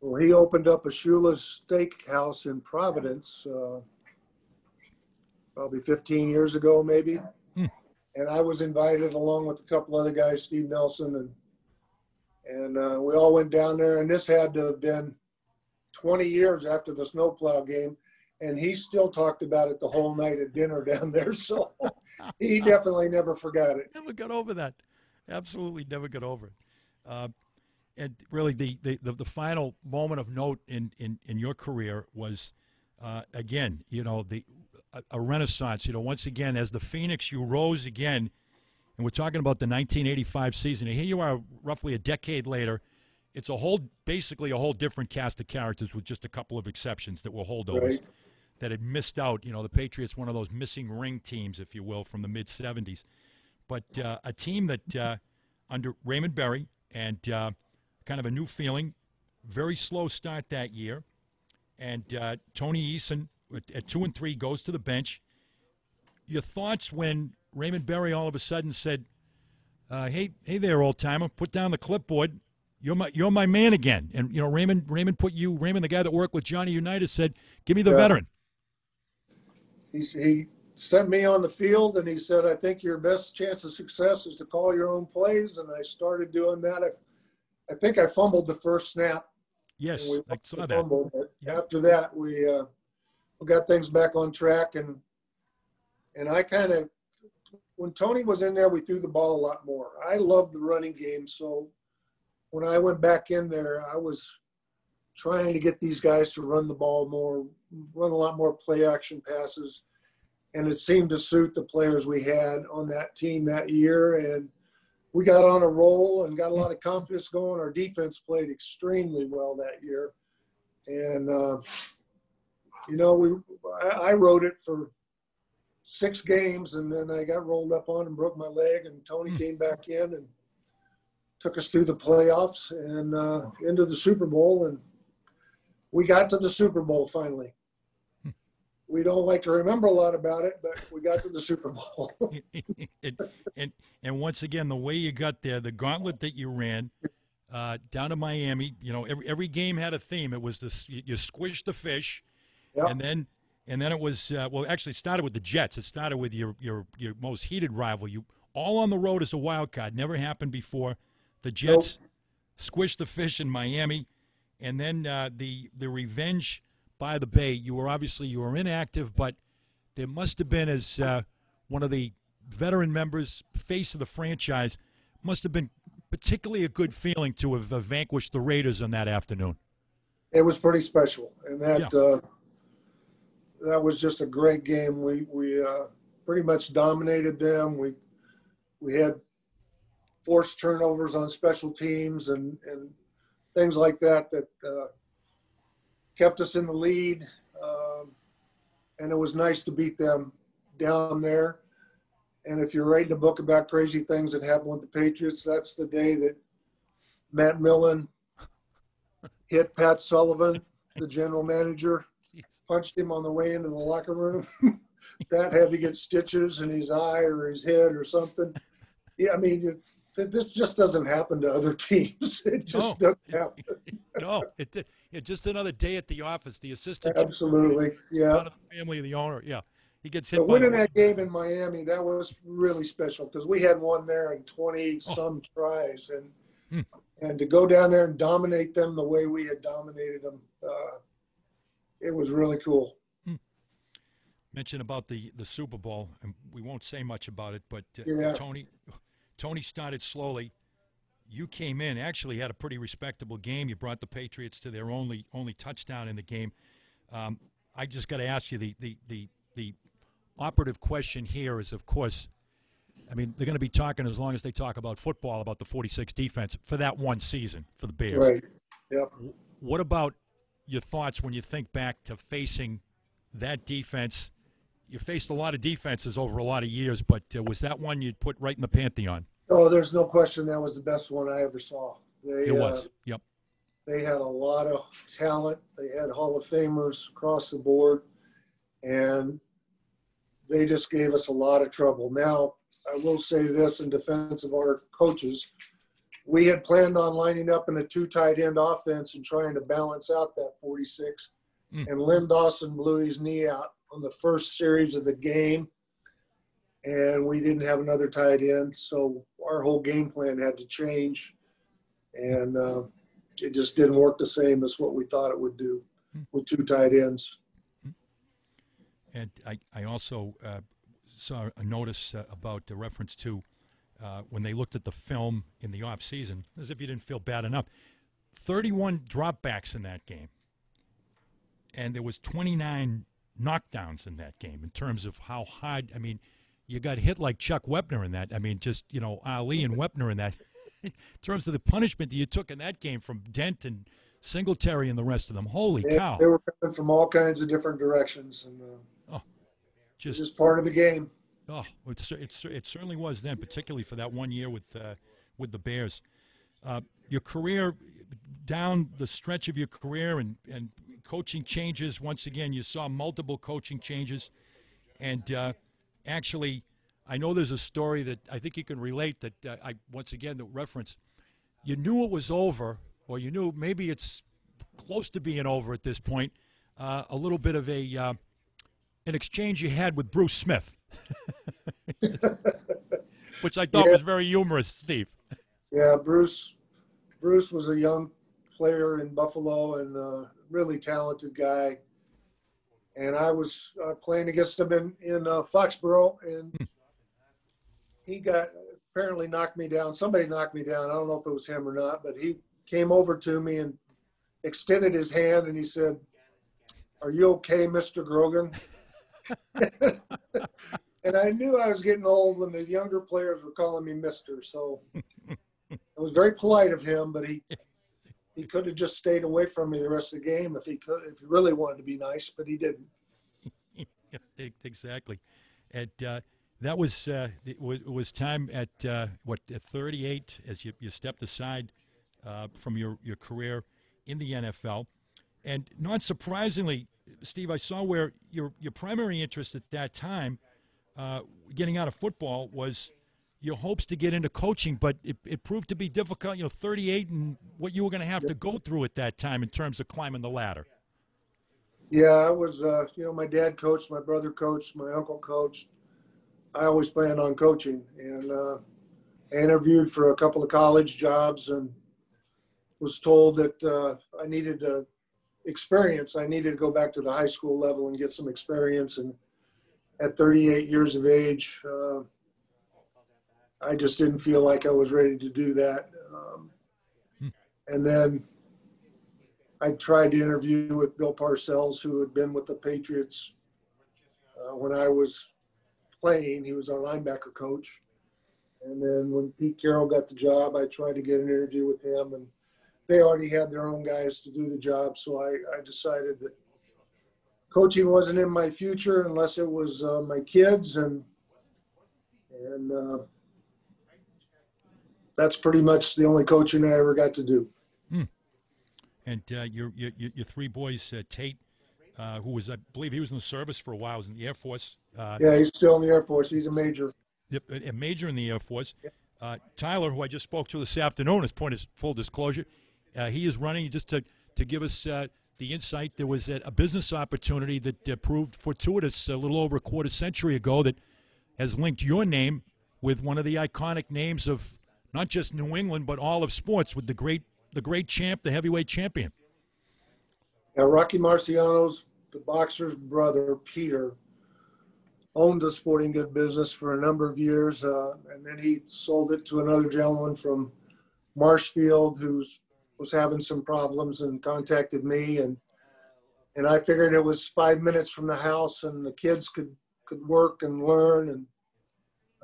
Well, he opened up a Shula's Steakhouse in Providence, uh, probably 15 years ago, maybe. Hmm. And I was invited along with a couple other guys, Steve Nelson, and and uh, we all went down there. And this had to have been 20 years after the snowplow game, and he still talked about it the whole night at dinner [laughs] down there. So he definitely never forgot it. never got over that. Absolutely never got over it. Uh, and really, the, the, the, the final moment of note in, in, in your career was, uh, again, you know, the a, a renaissance. You know, once again, as the Phoenix, you rose again. And we're talking about the 1985 season. And here you are, roughly a decade later. It's a whole, basically a whole different cast of characters with just a couple of exceptions that were holdovers Right. that had missed out. You know, the Patriots, one of those missing ring teams, if you will, from the mid 70s. But uh, a team that uh, under Raymond Berry and uh, kind of a new feeling, very slow start that year. And uh, Tony Eason at, at two and three goes to the bench. Your thoughts when Raymond Berry all of a sudden said, uh, "Hey, hey there, old timer, put down the clipboard. You're my you're my man again." And you know, Raymond Raymond put you Raymond, the guy that worked with Johnny Unitas, said, "Give me the Yeah. veteran." He, he sent me on the field and he said, I think your best chance of success is to call your own plays. And I started doing that. I, I think I fumbled the first snap. Yes, I saw the that. After that, we, uh, we got things back on track and, and I kind of, when Tony was in there, we threw the ball a lot more. I love the running game. So when I went back in there, I was trying to get these guys to run the ball more, run a lot more play action passes. And it seemed to suit the players we had on that team that year. And we got on a roll and got a lot of confidence going. Our defense played extremely well that year. And, uh, you know, we I, I wrote it for six games and then I got rolled up on and broke my leg. And Tony Hmm. came back in and took us through the playoffs and uh, into the Super Bowl. And we got to the Super Bowl finally. [laughs] We don't like to remember a lot about it, but we got to the Super Bowl. [laughs] and, and and once again, the way you got there, the gauntlet that you ran uh, down to Miami. You know, every every game had a theme. It was this: you, you squished the fish, Yep. and then and then it was uh, well, actually, it started with the Jets. It started with your your your most heated rival. You all on the road as a wild card. Never happened before. The Jets squished the fish in Miami, and then uh, the the revenge by the Bay. You were obviously you were inactive, but there must have been as uh, one of the veteran members, face of the franchise, must have been particularly a good feeling to have uh, vanquished the Raiders on that afternoon. it was pretty special, and that uh, that was just a great game. We we uh, pretty much dominated them. We we had forced turnovers on special teams and and things like that that uh, kept us in the lead. Um, and it was nice to beat them down there. And if you're writing a book about crazy things that happened with the Patriots, that's the day that Matt Millen hit Pat Sullivan, the general manager, punched him on the way into the locker room. [laughs] Pat had to get stitches in his eye or his head or something. Yeah, I mean, this just doesn't happen to other [laughs] teams. It just No. doesn't happen. no, it, did- it just another day at the office. The assistant Absolutely, yeah. of the family of the owner. Yeah, he gets hit But winning that game in Miami, that was really special because we had one there in 20 some tries. And Hmm. and to go down there and dominate them the way we had dominated them, uh, it was really cool. mention about the the Super Bowl, and we won't say much about it, but uh, Yeah. Tony Tony started slowly. You came in, actually had a pretty respectable game. You brought the Patriots to their only only touchdown in the game. Um, I just got to ask you the, the the the operative question here is, of course, I mean they're going to be talking as long as they talk about football about the 46 defense for that one season for the Bears. Right. Yep. What about your thoughts when you think back to facing that defense? You faced a lot of defenses over a lot of years, but uh, was that one you'd put right in the pantheon? Oh, there's no question that was the best one I ever saw. They, It uh, was. Yep. they had a lot of talent. They had Hall of Famers across the board, and they just gave us a lot of trouble. Now, I will say this in defense of our coaches, we had planned on lining up in a two tight end offense and trying to balance out that 46. Mm. And Lin Dawson blew his knee out on the first series of the game, and we didn't have another tight end, so our whole game plan had to change, and uh, it just didn't work the same as what we thought it would do with two tight ends. And I, I also uh, saw a notice uh, about the reference to uh, when they looked at the film in the off season, as if you didn't feel bad enough. 31 dropbacks in that game, and there was 29 knockdowns in that game in terms of how hard. I mean, you got hit like Chuck Wepner in that. I mean, just you know Ali and Wepner in that. [laughs] in terms of the punishment that you took in that game from Dent and Singletary and the rest of them. Holy They, cow! they were coming from all kinds of different directions, and uh, it's Just just part of the game. Oh, it, cer- it, it certainly was then, particularly for that one year with uh, with the Bears. Uh, your career down the stretch of your career and, and coaching changes. Once again, you saw multiple coaching changes, and uh, actually, I know there's a story that I think you can relate. That uh, I once again the reference. You knew it was over, or you knew maybe it's close to being over at this point. Uh, a little bit of a uh, an exchange you had with Bruce Smith, [laughs] which I thought Yeah. was very humorous, Steve. Yeah, Bruce. Bruce was a young player in Buffalo and a really talented guy. And I was uh, playing against him in in uh, Foxborough, and he got apparently knocked me down. Somebody knocked me down. I don't know if it was him or not, but he came over to me and extended his hand, and he said, "Are you okay, Mister Grogan?" [laughs] and I knew I was getting old when the younger players were calling me Mister. So [laughs] it was very polite of him, but he he could have just stayed away from me the rest of the game if he could, if he really wanted to be nice, but he didn't. [laughs] Exactly. And uh, that was uh, it was time at uh, what at 38 as you, you stepped aside uh, from your, your career in the NFL, and not surprisingly, Steve, I saw where your your primary interest at that time, uh, getting out of football, was your hopes to get into coaching, but it, it proved to be difficult. You know, 38 and what you were going to have to go through at that time in terms of climbing the ladder. Yeah, I was, uh, you know, my dad coached, my brother coached, my uncle coached. I always planned on coaching and uh, I interviewed for a couple of college jobs and was told that uh, I needed to experience. I needed to go back to the high school level and get some experience. And at 38 years of age, uh, I just didn't feel like I was ready to do that. Um, and then I tried to interview with Bill Parcells, who had been with the Patriots uh, when I was playing. He was our linebacker coach. And then when Pete Carroll got the job, I tried to get an interview with him, and they already had their own guys to do the job. So I, I decided that coaching wasn't in my future unless it was uh, my kids, and and uh, that's pretty much the only coaching I ever got to do. And uh, your, your your three boys, uh, Tate, uh, who was I believe he was in the service for a while, was in the Air Force. Uh, Yeah, he's still in the Air Force. He's a major. yep, a major in the Air Force. Uh, Tyler, who I just spoke to this afternoon, as point of full disclosure, uh, he is running just to to give us uh, the insight. There was a, a business opportunity that uh, proved fortuitous a little over a quarter century ago that has linked your name with one of the iconic names of not just New England but all of sports, with the great the great champ, the heavyweight champion. Now, Rocky Marciano's the boxer's brother, Peter, owned a sporting good business for a number of years, uh, and then he sold it to another gentleman from Marshfield who's was having some problems and contacted me and and I figured it was five minutes from the house and the kids could could work and learn and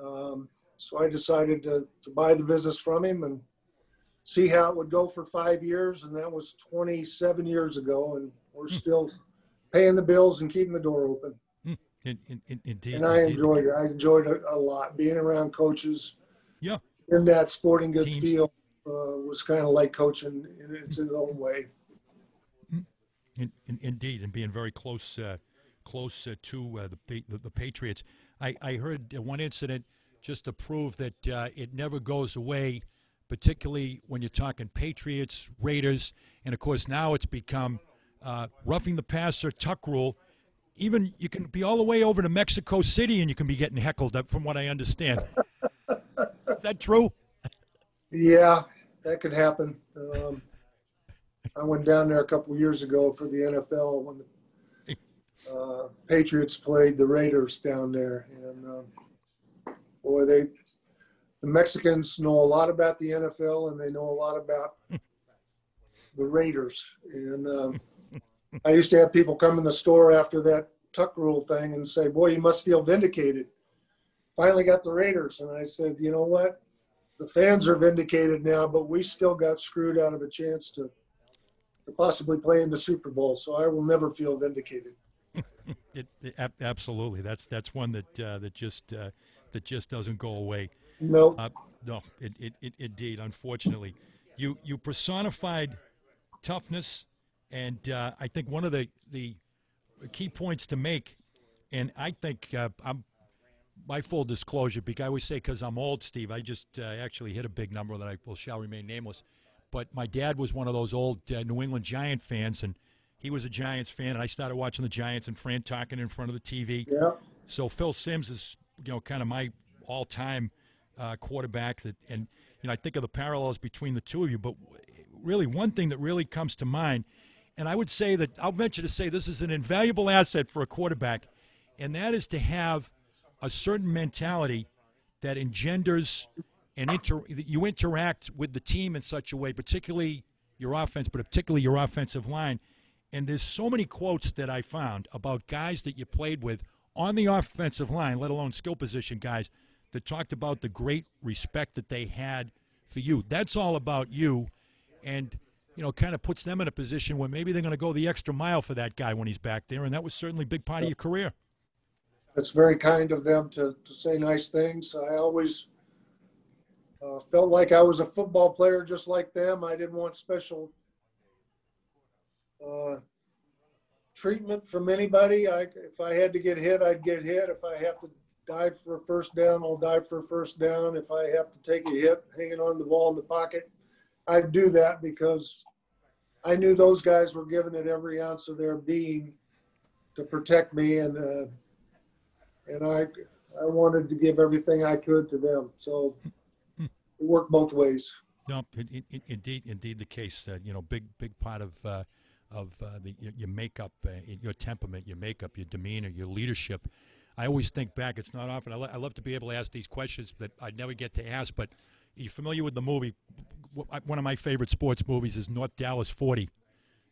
um, so I decided to, to buy the business from him and see how it would go for five years, and that was 27 years ago, and we're still paying the bills and keeping the door open. In, in, in, indeed, And I enjoyed it. I enjoyed it a lot. Being around coaches Yeah. in that sporting goods Teams. field uh, was kind of like coaching in its own way. In, in, indeed, and being very close, uh, close uh, to uh, the, the the Patriots. I, I heard one incident just to prove that uh, it never goes away, particularly when you're talking Patriots, Raiders, and of course now it's become uh, roughing the passer, tuck rule. Even you can be all the way over to Mexico City and you can be getting heckled, uh, from what I understand. Is that true? Yeah, that could happen. Um, I went down there a couple years ago for the NFL when the uh, Patriots played the Raiders down there, and um, boy, they the Mexicans know a lot about the NFL and they know a lot about [laughs] the Raiders. And um, I used to have people come in the store after that tuck rule thing and say, "Boy, you must feel vindicated." Finally got the Raiders, and I said, "You know what? the fans are vindicated now, but we still got screwed out of a chance to, to possibly play in the Super Bowl. So I will never feel vindicated. [laughs] It, it, absolutely. That's that's one that uh, that just uh, that just doesn't go away. No, Uh, no, it, it, it, indeed. Unfortunately, you you personified toughness, and uh, I think one of the the key points to make, and I think uh, I'm my full disclosure, because I always say because I'm old, Steve, I just uh, actually hit a big number that I will shall remain nameless. But my dad was one of those old uh, New England Giant fans, and he was a Giants fan, and I started watching the Giants and Fran Tarkenton in front of the TV. Yeah. So Phil Simms is, you know, kind of my all-time uh, quarterback. That, and you know, I think of the parallels between the two of you. But really, one thing that really comes to mind, and I would say that I'll venture to say this is an invaluable asset for a quarterback, and that is to have a certain mentality that engenders and inter- you interact with the team in such a way, particularly your offense, but particularly your offensive line. And there's so many quotes that I found about guys that you played with on the offensive line, let alone skill position guys, that talked about the great respect that they had for you. That's all about you, and you know, kind of puts them in a position where maybe they're going to go the extra mile for that guy when he's back there, and that was certainly a big part of your career. That's very kind of them to, to say nice things. I always uh, felt like I was a football player just like them. I didn't want special uh, treatment from anybody. I, if I had to get hit, I'd get hit. If I have to dive for a first down, I'll dive for a first down. If I have to take a hit hanging on the ball in the pocket, I'd do that because I knew those guys were giving it every ounce of their being to protect me, and uh, and I I wanted to give everything I could to them. So it worked both ways. No, indeed, indeed, the case. Uh, you know, big, big part of uh, of uh, the, your, your makeup, uh, your temperament, your makeup, your demeanor, your leadership. I always think back. It's not often. I, lo- I love to be able to ask these questions that I never get to ask. But are you familiar with the movie? One of my favorite sports movies is North Dallas 40.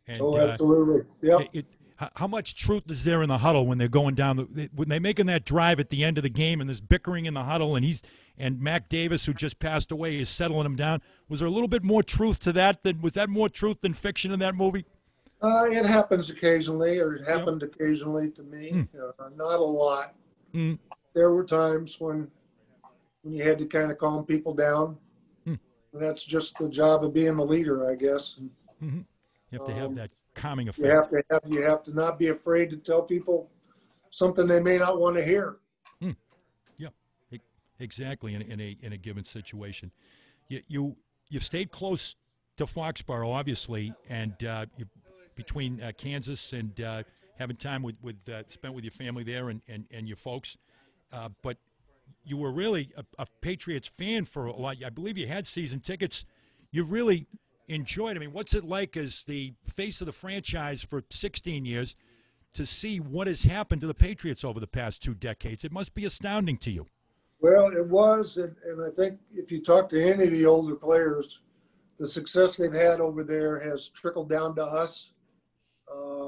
And, oh, absolutely. Yeah. It, how much truth is there in the huddle when they're going down the, when they're making that drive at the end of the game and there's bickering in the huddle and he's and Mac Davis who just passed away is settling him down was there a little bit more truth to that than was that more truth than fiction in that movie uh, it happens occasionally or it happened yep. occasionally to me mm. uh, not a lot mm. there were times when when you had to kind of calm people down mm. that's just the job of being a leader I guess and, mm-hmm. you have to um, have that calming effect. You have to have you have to not be afraid to tell people something they may not want to hear. Hmm. Yeah, exactly. In, in, a in a given situation, you you you've stayed close to Foxborough, obviously, and uh, you, between uh, Kansas and uh, having time with with uh, spent with your family there and and, and your folks, uh, but you were really a, a Patriots fan for a lot. I believe you had season tickets. You really enjoyed. I mean, what's it like as the face of the franchise for 16 years to see what has happened to the Patriots over the past two decades? It must be astounding to you. Well, it was, and, and I think if you talk to any of the older players, the success they've had over there has trickled down to us.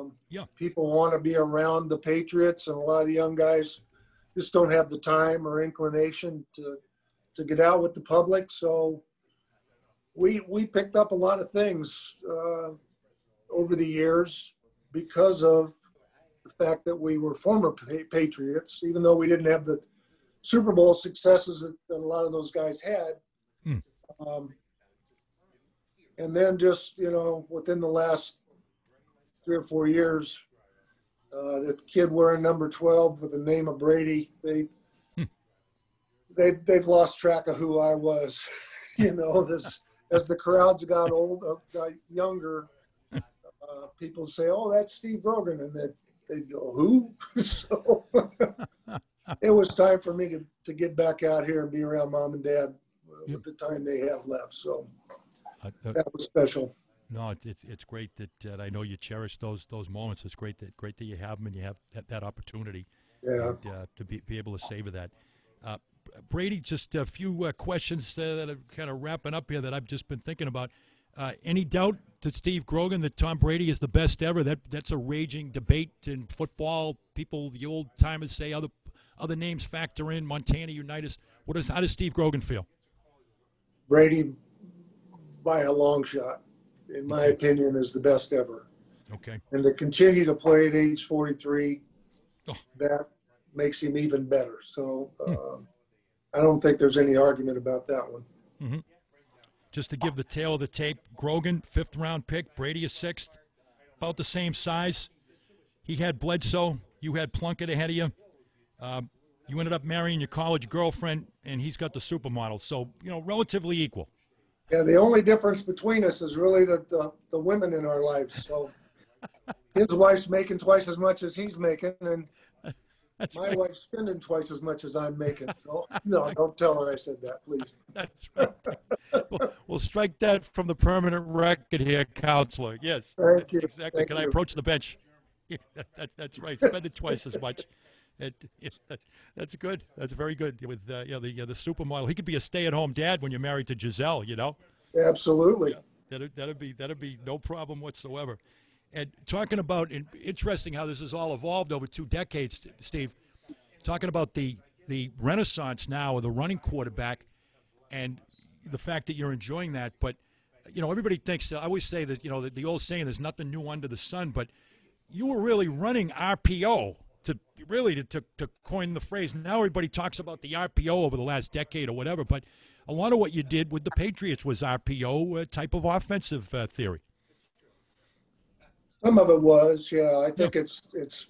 Um, yeah. People want to be around the Patriots, and a lot of the young guys just don't have the time or inclination to to get out with the public. So we we picked up a lot of things uh, over the years because of the fact that we were former Patriots, even though we didn't have the Super Bowl successes that, that a lot of those guys had. Hmm. Um, and then just you know within the last three or four years, uh, the kid wearing number twelve with the name of Brady, they hmm. they they've lost track of who I was. [laughs] you know this as the crowds got older, got younger, uh, people say, "Oh, that's Steve Grogan," and they they go, "Who?" [laughs] so [laughs] it was time for me to to get back out here and be around mom and dad uh, with the time they have left. So uh, uh, that was special. No, it's it's, it's great that uh, I know you cherish those those moments. It's great that great that you have them and you have that, that opportunity. Yeah. And, uh, to be be able to savor that. Uh, Brady, just a few uh, questions uh, that are kind of wrapping up here that I've just been thinking about. Uh, any doubt to Steve Grogan that Tom Brady is the best ever? That that's a raging debate in football. People, the old timers say other other names factor in. Montana Unitas. What is how does Steve Grogan feel? Brady, by a long shot, in my opinion, is the best ever. Okay. And to continue to play at age 43, oh. that makes him even better. So. Hmm. I don't think there's any argument about that one. Mm-hmm. Just to give the tale of the tape, Grogan, fifth round pick, Brady a sixth, about the same size. He had Bledsoe, you had Plunkett ahead of you. Uh, You ended up marrying your college girlfriend, and he's got the supermodel. So you know, relatively equal. Yeah, the only difference between us is really the, the, the women in our lives. So [laughs] his wife's making twice as much as he's making, and That's my right. wife's spending twice as much as I'm making. So [laughs] no, don't tell her I said that, please. That's right. we'll, we'll strike that from the permanent record here, counselor. Yes, Thank you. exactly. Thank Can I approach the bench? [laughs] That, that, that's right. Spend it twice as much. It, [laughs] it, that's good. That's very good. With uh, you know, the uh, the supermodel, he could be a stay-at-home dad when you're married to Gisele. You know, Absolutely. that'd that'd be that'd be no problem whatsoever. And talking about in, interesting how this has all evolved over two decades, Steve. Talking about the the renaissance now of the running quarterback, and the fact that you're enjoying that. But you know, everybody thinks. I always say that you know the, the old saying, "There's nothing new under the sun." But you were really running RPO to really to, to, to coin the phrase. Now everybody talks about the RPO over the last decade or whatever. But a lot of what you did with the Patriots was RPO uh, type of offensive uh, theory. Some of it was, yeah. I think it's it's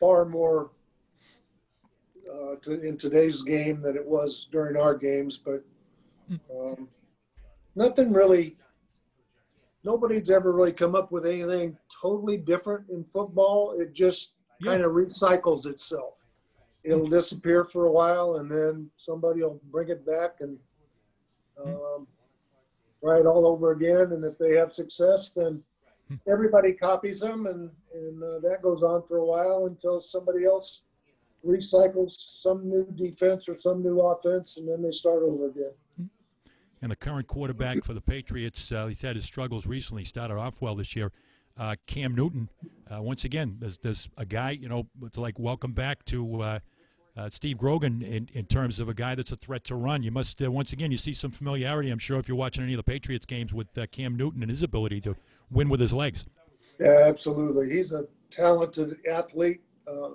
far more uh, to, in today's game than it was during our games, but um, nothing really. Nobody's ever really come up with anything totally different in football. It just Yeah. kind of recycles itself. It'll disappear for a while, and then somebody will bring it back and um, try it all over again. And if they have success, then everybody copies them, and and uh, that goes on for a while until somebody else recycles some new defense or some new offense, and then they start over again. And the current quarterback for the Patriots, uh, he's had his struggles recently. He started off well this year. Uh, Cam Newton, uh, once again, there's, there's a guy, you know, it's like welcome back to uh, uh, Steve Grogan in, in terms of a guy that's a threat to run. You must, uh, once again, you see some familiarity, I'm sure, if you're watching any of the Patriots games with uh, Cam Newton and his ability to win with his legs. Yeah, absolutely. He's a talented athlete. Uh,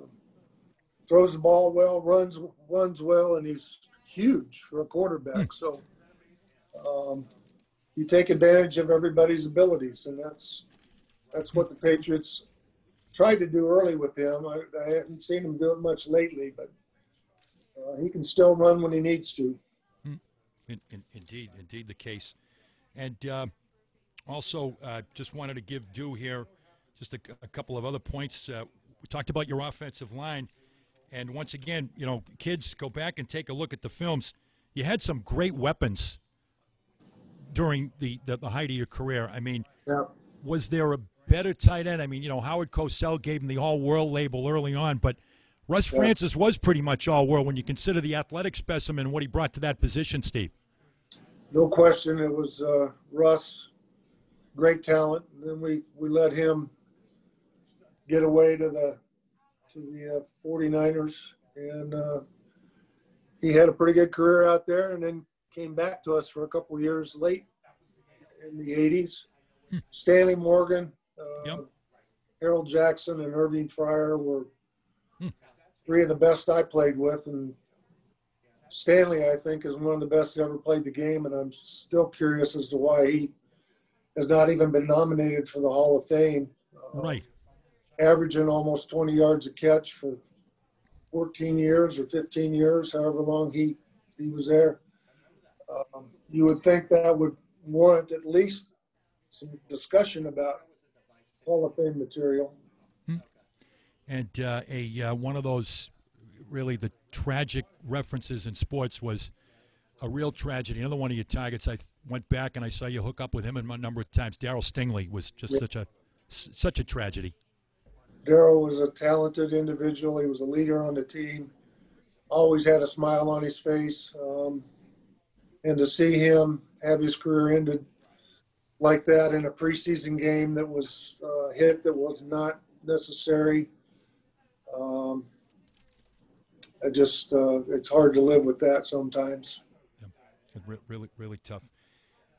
throws the ball well, runs runs well, and he's huge for a quarterback. So um, you take advantage of everybody's abilities, and that's that's what the Patriots tried to do early with him. I, I haven't seen him do it much lately, but uh, he can still run when he needs to. In, in, indeed, indeed, the case. And uh, also, uh, just wanted to give due here just a, a couple of other points. Uh, we talked about your offensive line, and once again, you know, kids, go back and take a look at the films. You had some great weapons during the, the, the height of your career. I mean, Yeah. was there a better tight end? I mean, you know, Howard Cosell gave him the all world label early on, but Russ Yeah. Francis was pretty much all world when you consider the athletic specimen and what he brought to that position, Steve. No question, it was uh, Russ, great talent. And then we, we let him get away to the to the uh, 49ers, and uh, he had a pretty good career out there, and then came back to us for a couple years late in the 80s. Stanley Morgan, uh, Yep. Harold Jackson, and Irving Fryar were Hmm. three of the best I played with, and Stanley, I think, is one of the best that ever played the game, and I'm still curious as to why he has not even been nominated for the Hall of Fame. Uh, Right. Averaging almost 20 yards a catch for 14 years or 15 years, however long he, he was there. Um, you would think that would warrant at least some discussion about Hall of Fame material. And uh, a uh, one of those really the tragic references in sports was a real tragedy. Another one of your targets, I went back and I saw you hook up with him a number of times. Darryl Stingley was just Yep. such a such a tragedy. Darryl was a talented individual. He was a leader on the team. Always had a smile on his face. Um, and to see him have his career ended like that in a preseason game that was uh, hit that was not necessary, um, I just uh, it's hard to live with that sometimes. Re- Really, really tough.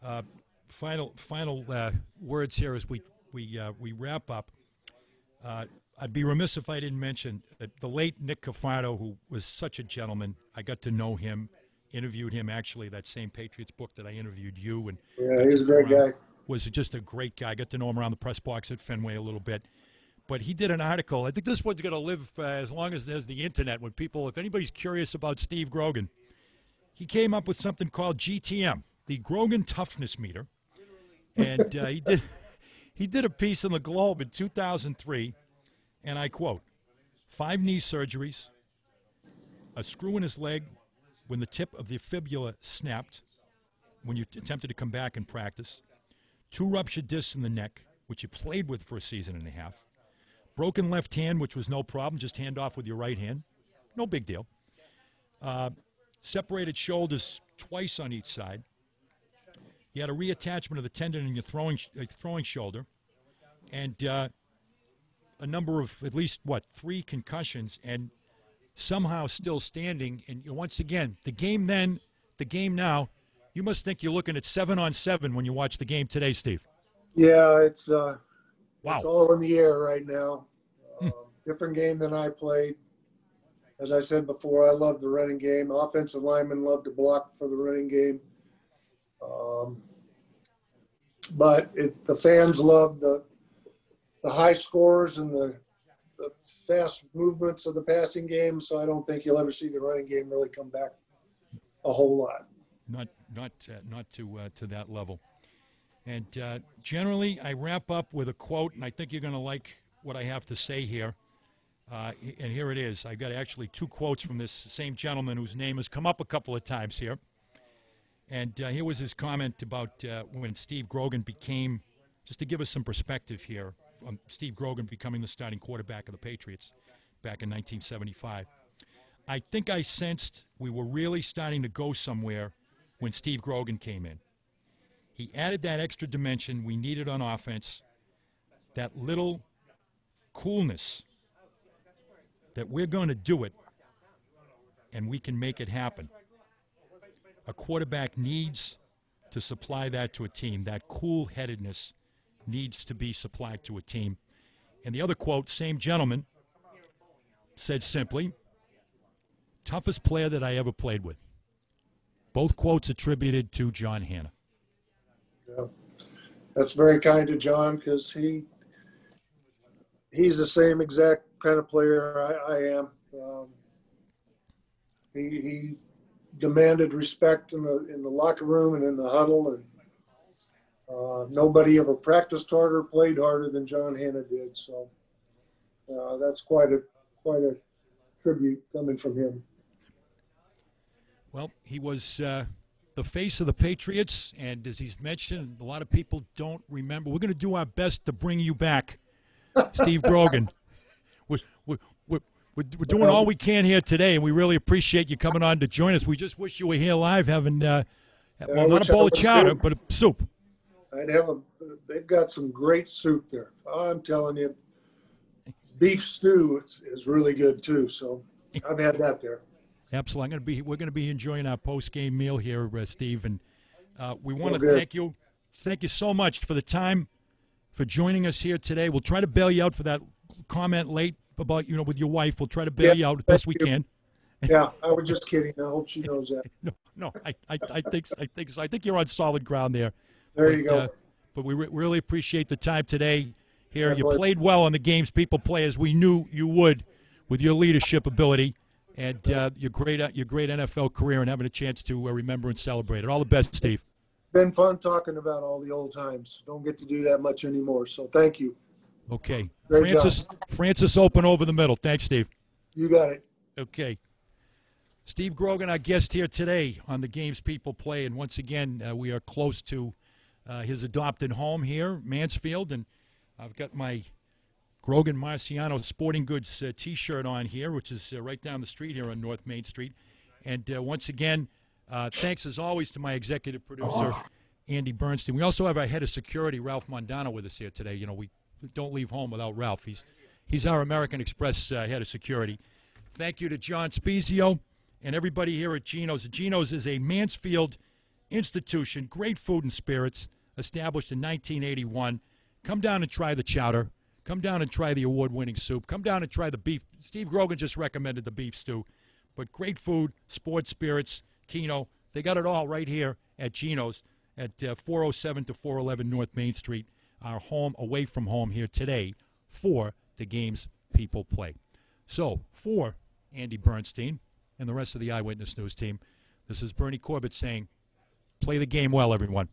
Uh, final, final uh, words here as we we uh, we wrap up. Uh, I'd be remiss if I didn't mention that the late Nick Cafardo, who was such a gentleman. I got to know him, interviewed him actually that same Patriots book that I interviewed you, and Yeah, he was a great guy. Was just a great guy. I got to know him around the press box at Fenway a little bit. but he did an article. I think this one's going to live uh, as long as there's the internet. When people, if anybody's curious about Steve Grogan, he came up with something called GTM, the Grogan Toughness Meter, and uh, he did [laughs] he did a piece in the Globe in 2003, and I quote: five knee surgeries, a screw in his leg when the tip of the fibula snapped when you attempted to come back and practice, two ruptured discs in the neck, which he played with for a season and a half, broken left hand, which was no problem, just hand off with your right hand, no big deal. Uh, separated shoulders twice on each side. You had a reattachment of the tendon in your throwing uh, throwing shoulder, and uh, a number of at least what three concussions, and somehow still standing. And once again, the game then, the game now. You must think you're looking at seven on seven when you watch the game today, Steve. Yeah, it's uh, Wow. it's all in the air right now. Hmm. Um, different game than I played. As I said before, I love the running game. Offensive linemen love to block for the running game. Um, but it, the fans love the the high scores and the, the fast movements of the passing game. So I don't think you'll ever see the running game really come back a whole lot. Not not uh, not to uh, to that level. And uh, generally, I wrap up with a quote, and I think you're going to like what I have to say here. Uh, and here it is. I've got actually two quotes from this same gentleman whose name has come up a couple of times here. And uh, here was his comment about uh, when Steve Grogan became, just to give us some perspective here, um, Steve Grogan becoming the starting quarterback of the Patriots back in 1975. I think I sensed we were really starting to go somewhere when Steve Grogan came in. He added that extra dimension we needed on offense, that little coolness that we're going to do it and we can make it happen. A quarterback needs to supply that to a team. That cool headedness needs to be supplied to a team. And the other quote, same gentleman, said simply, toughest player that I ever played with. Both quotes attributed to John Hannah. Yeah. That's very kind to John because he he's the same exact kind of player I, I am. Um, he, he demanded respect in the in the locker room and in the huddle, and uh, nobody ever practiced harder, played harder than John Hannah did. So uh, that's quite a quite a tribute coming from him. Well, he was uh, the face of the Patriots, and as he's mentioned, a lot of people don't remember. We're going to do our best to bring you back, Steve Grogan. [laughs] We're, we're, we're, we're doing all we can here today, and we really appreciate you coming on to join us. We just wish you were here live having, uh, well, not a bowl of chowder, too. but a soup. I'd have a. They've got some great soup there. I'm telling you, beef stew is, is really good too. So I've had that there. Absolutely. I'm going to be. We're going to be enjoying our post game meal here, uh, Steve, and uh, we want to thank you. Thank you so much for the time, for joining us here today. We'll try to bail you out for that comment late about you know with your wife. We'll try to bail Yeah, you out as best we you. can. Yeah, I was just kidding. I hope she knows that. [laughs] No, no, I, I, I think I think I think you're on solid ground there. There but, you go. uh, but we re- really appreciate the time today. Here, My you pleasure. played well on the games people play, as we knew you would, with your leadership ability and uh, your great your great NFL career, and having a chance to uh, remember and celebrate it. All the best, Steve. Been fun talking about all the old times. Don't get to do that much anymore. So thank you. Okay, Great job. Francis Francis open over the middle. Thanks, Steve. You got it. Okay. Steve Grogan, our guest here today on the games people play, and once again, uh, we are close to uh, his adopted home here, Mansfield, and I've got my Grogan Marciano Sporting Goods uh, T-shirt on here, which is uh, right down the street here on North Main Street. And uh, once again, uh, thanks as always to my executive producer, Andy Bernstein. We also have our head of security, Ralph Mondano, with us here today. You know, we don't leave home without Ralph. He's he's our American Express uh, head of security. Thank you to John Spezio and everybody here at Geno's. Geno's is a Mansfield institution, great food and spirits, established in 1981. Come down and try the chowder. Come down and try the award winning soup. Come down and try the beef. Steve Grogan just recommended the beef stew. But great food, sports spirits, Kino. They got it all right here at Gino's at uh, 407 to 411 North Main Street, our home away from home here today for the games people play. So, for Andy Bernstein and the rest of the Eyewitness News team, this is Bernie Corbett saying, play the game well, everyone.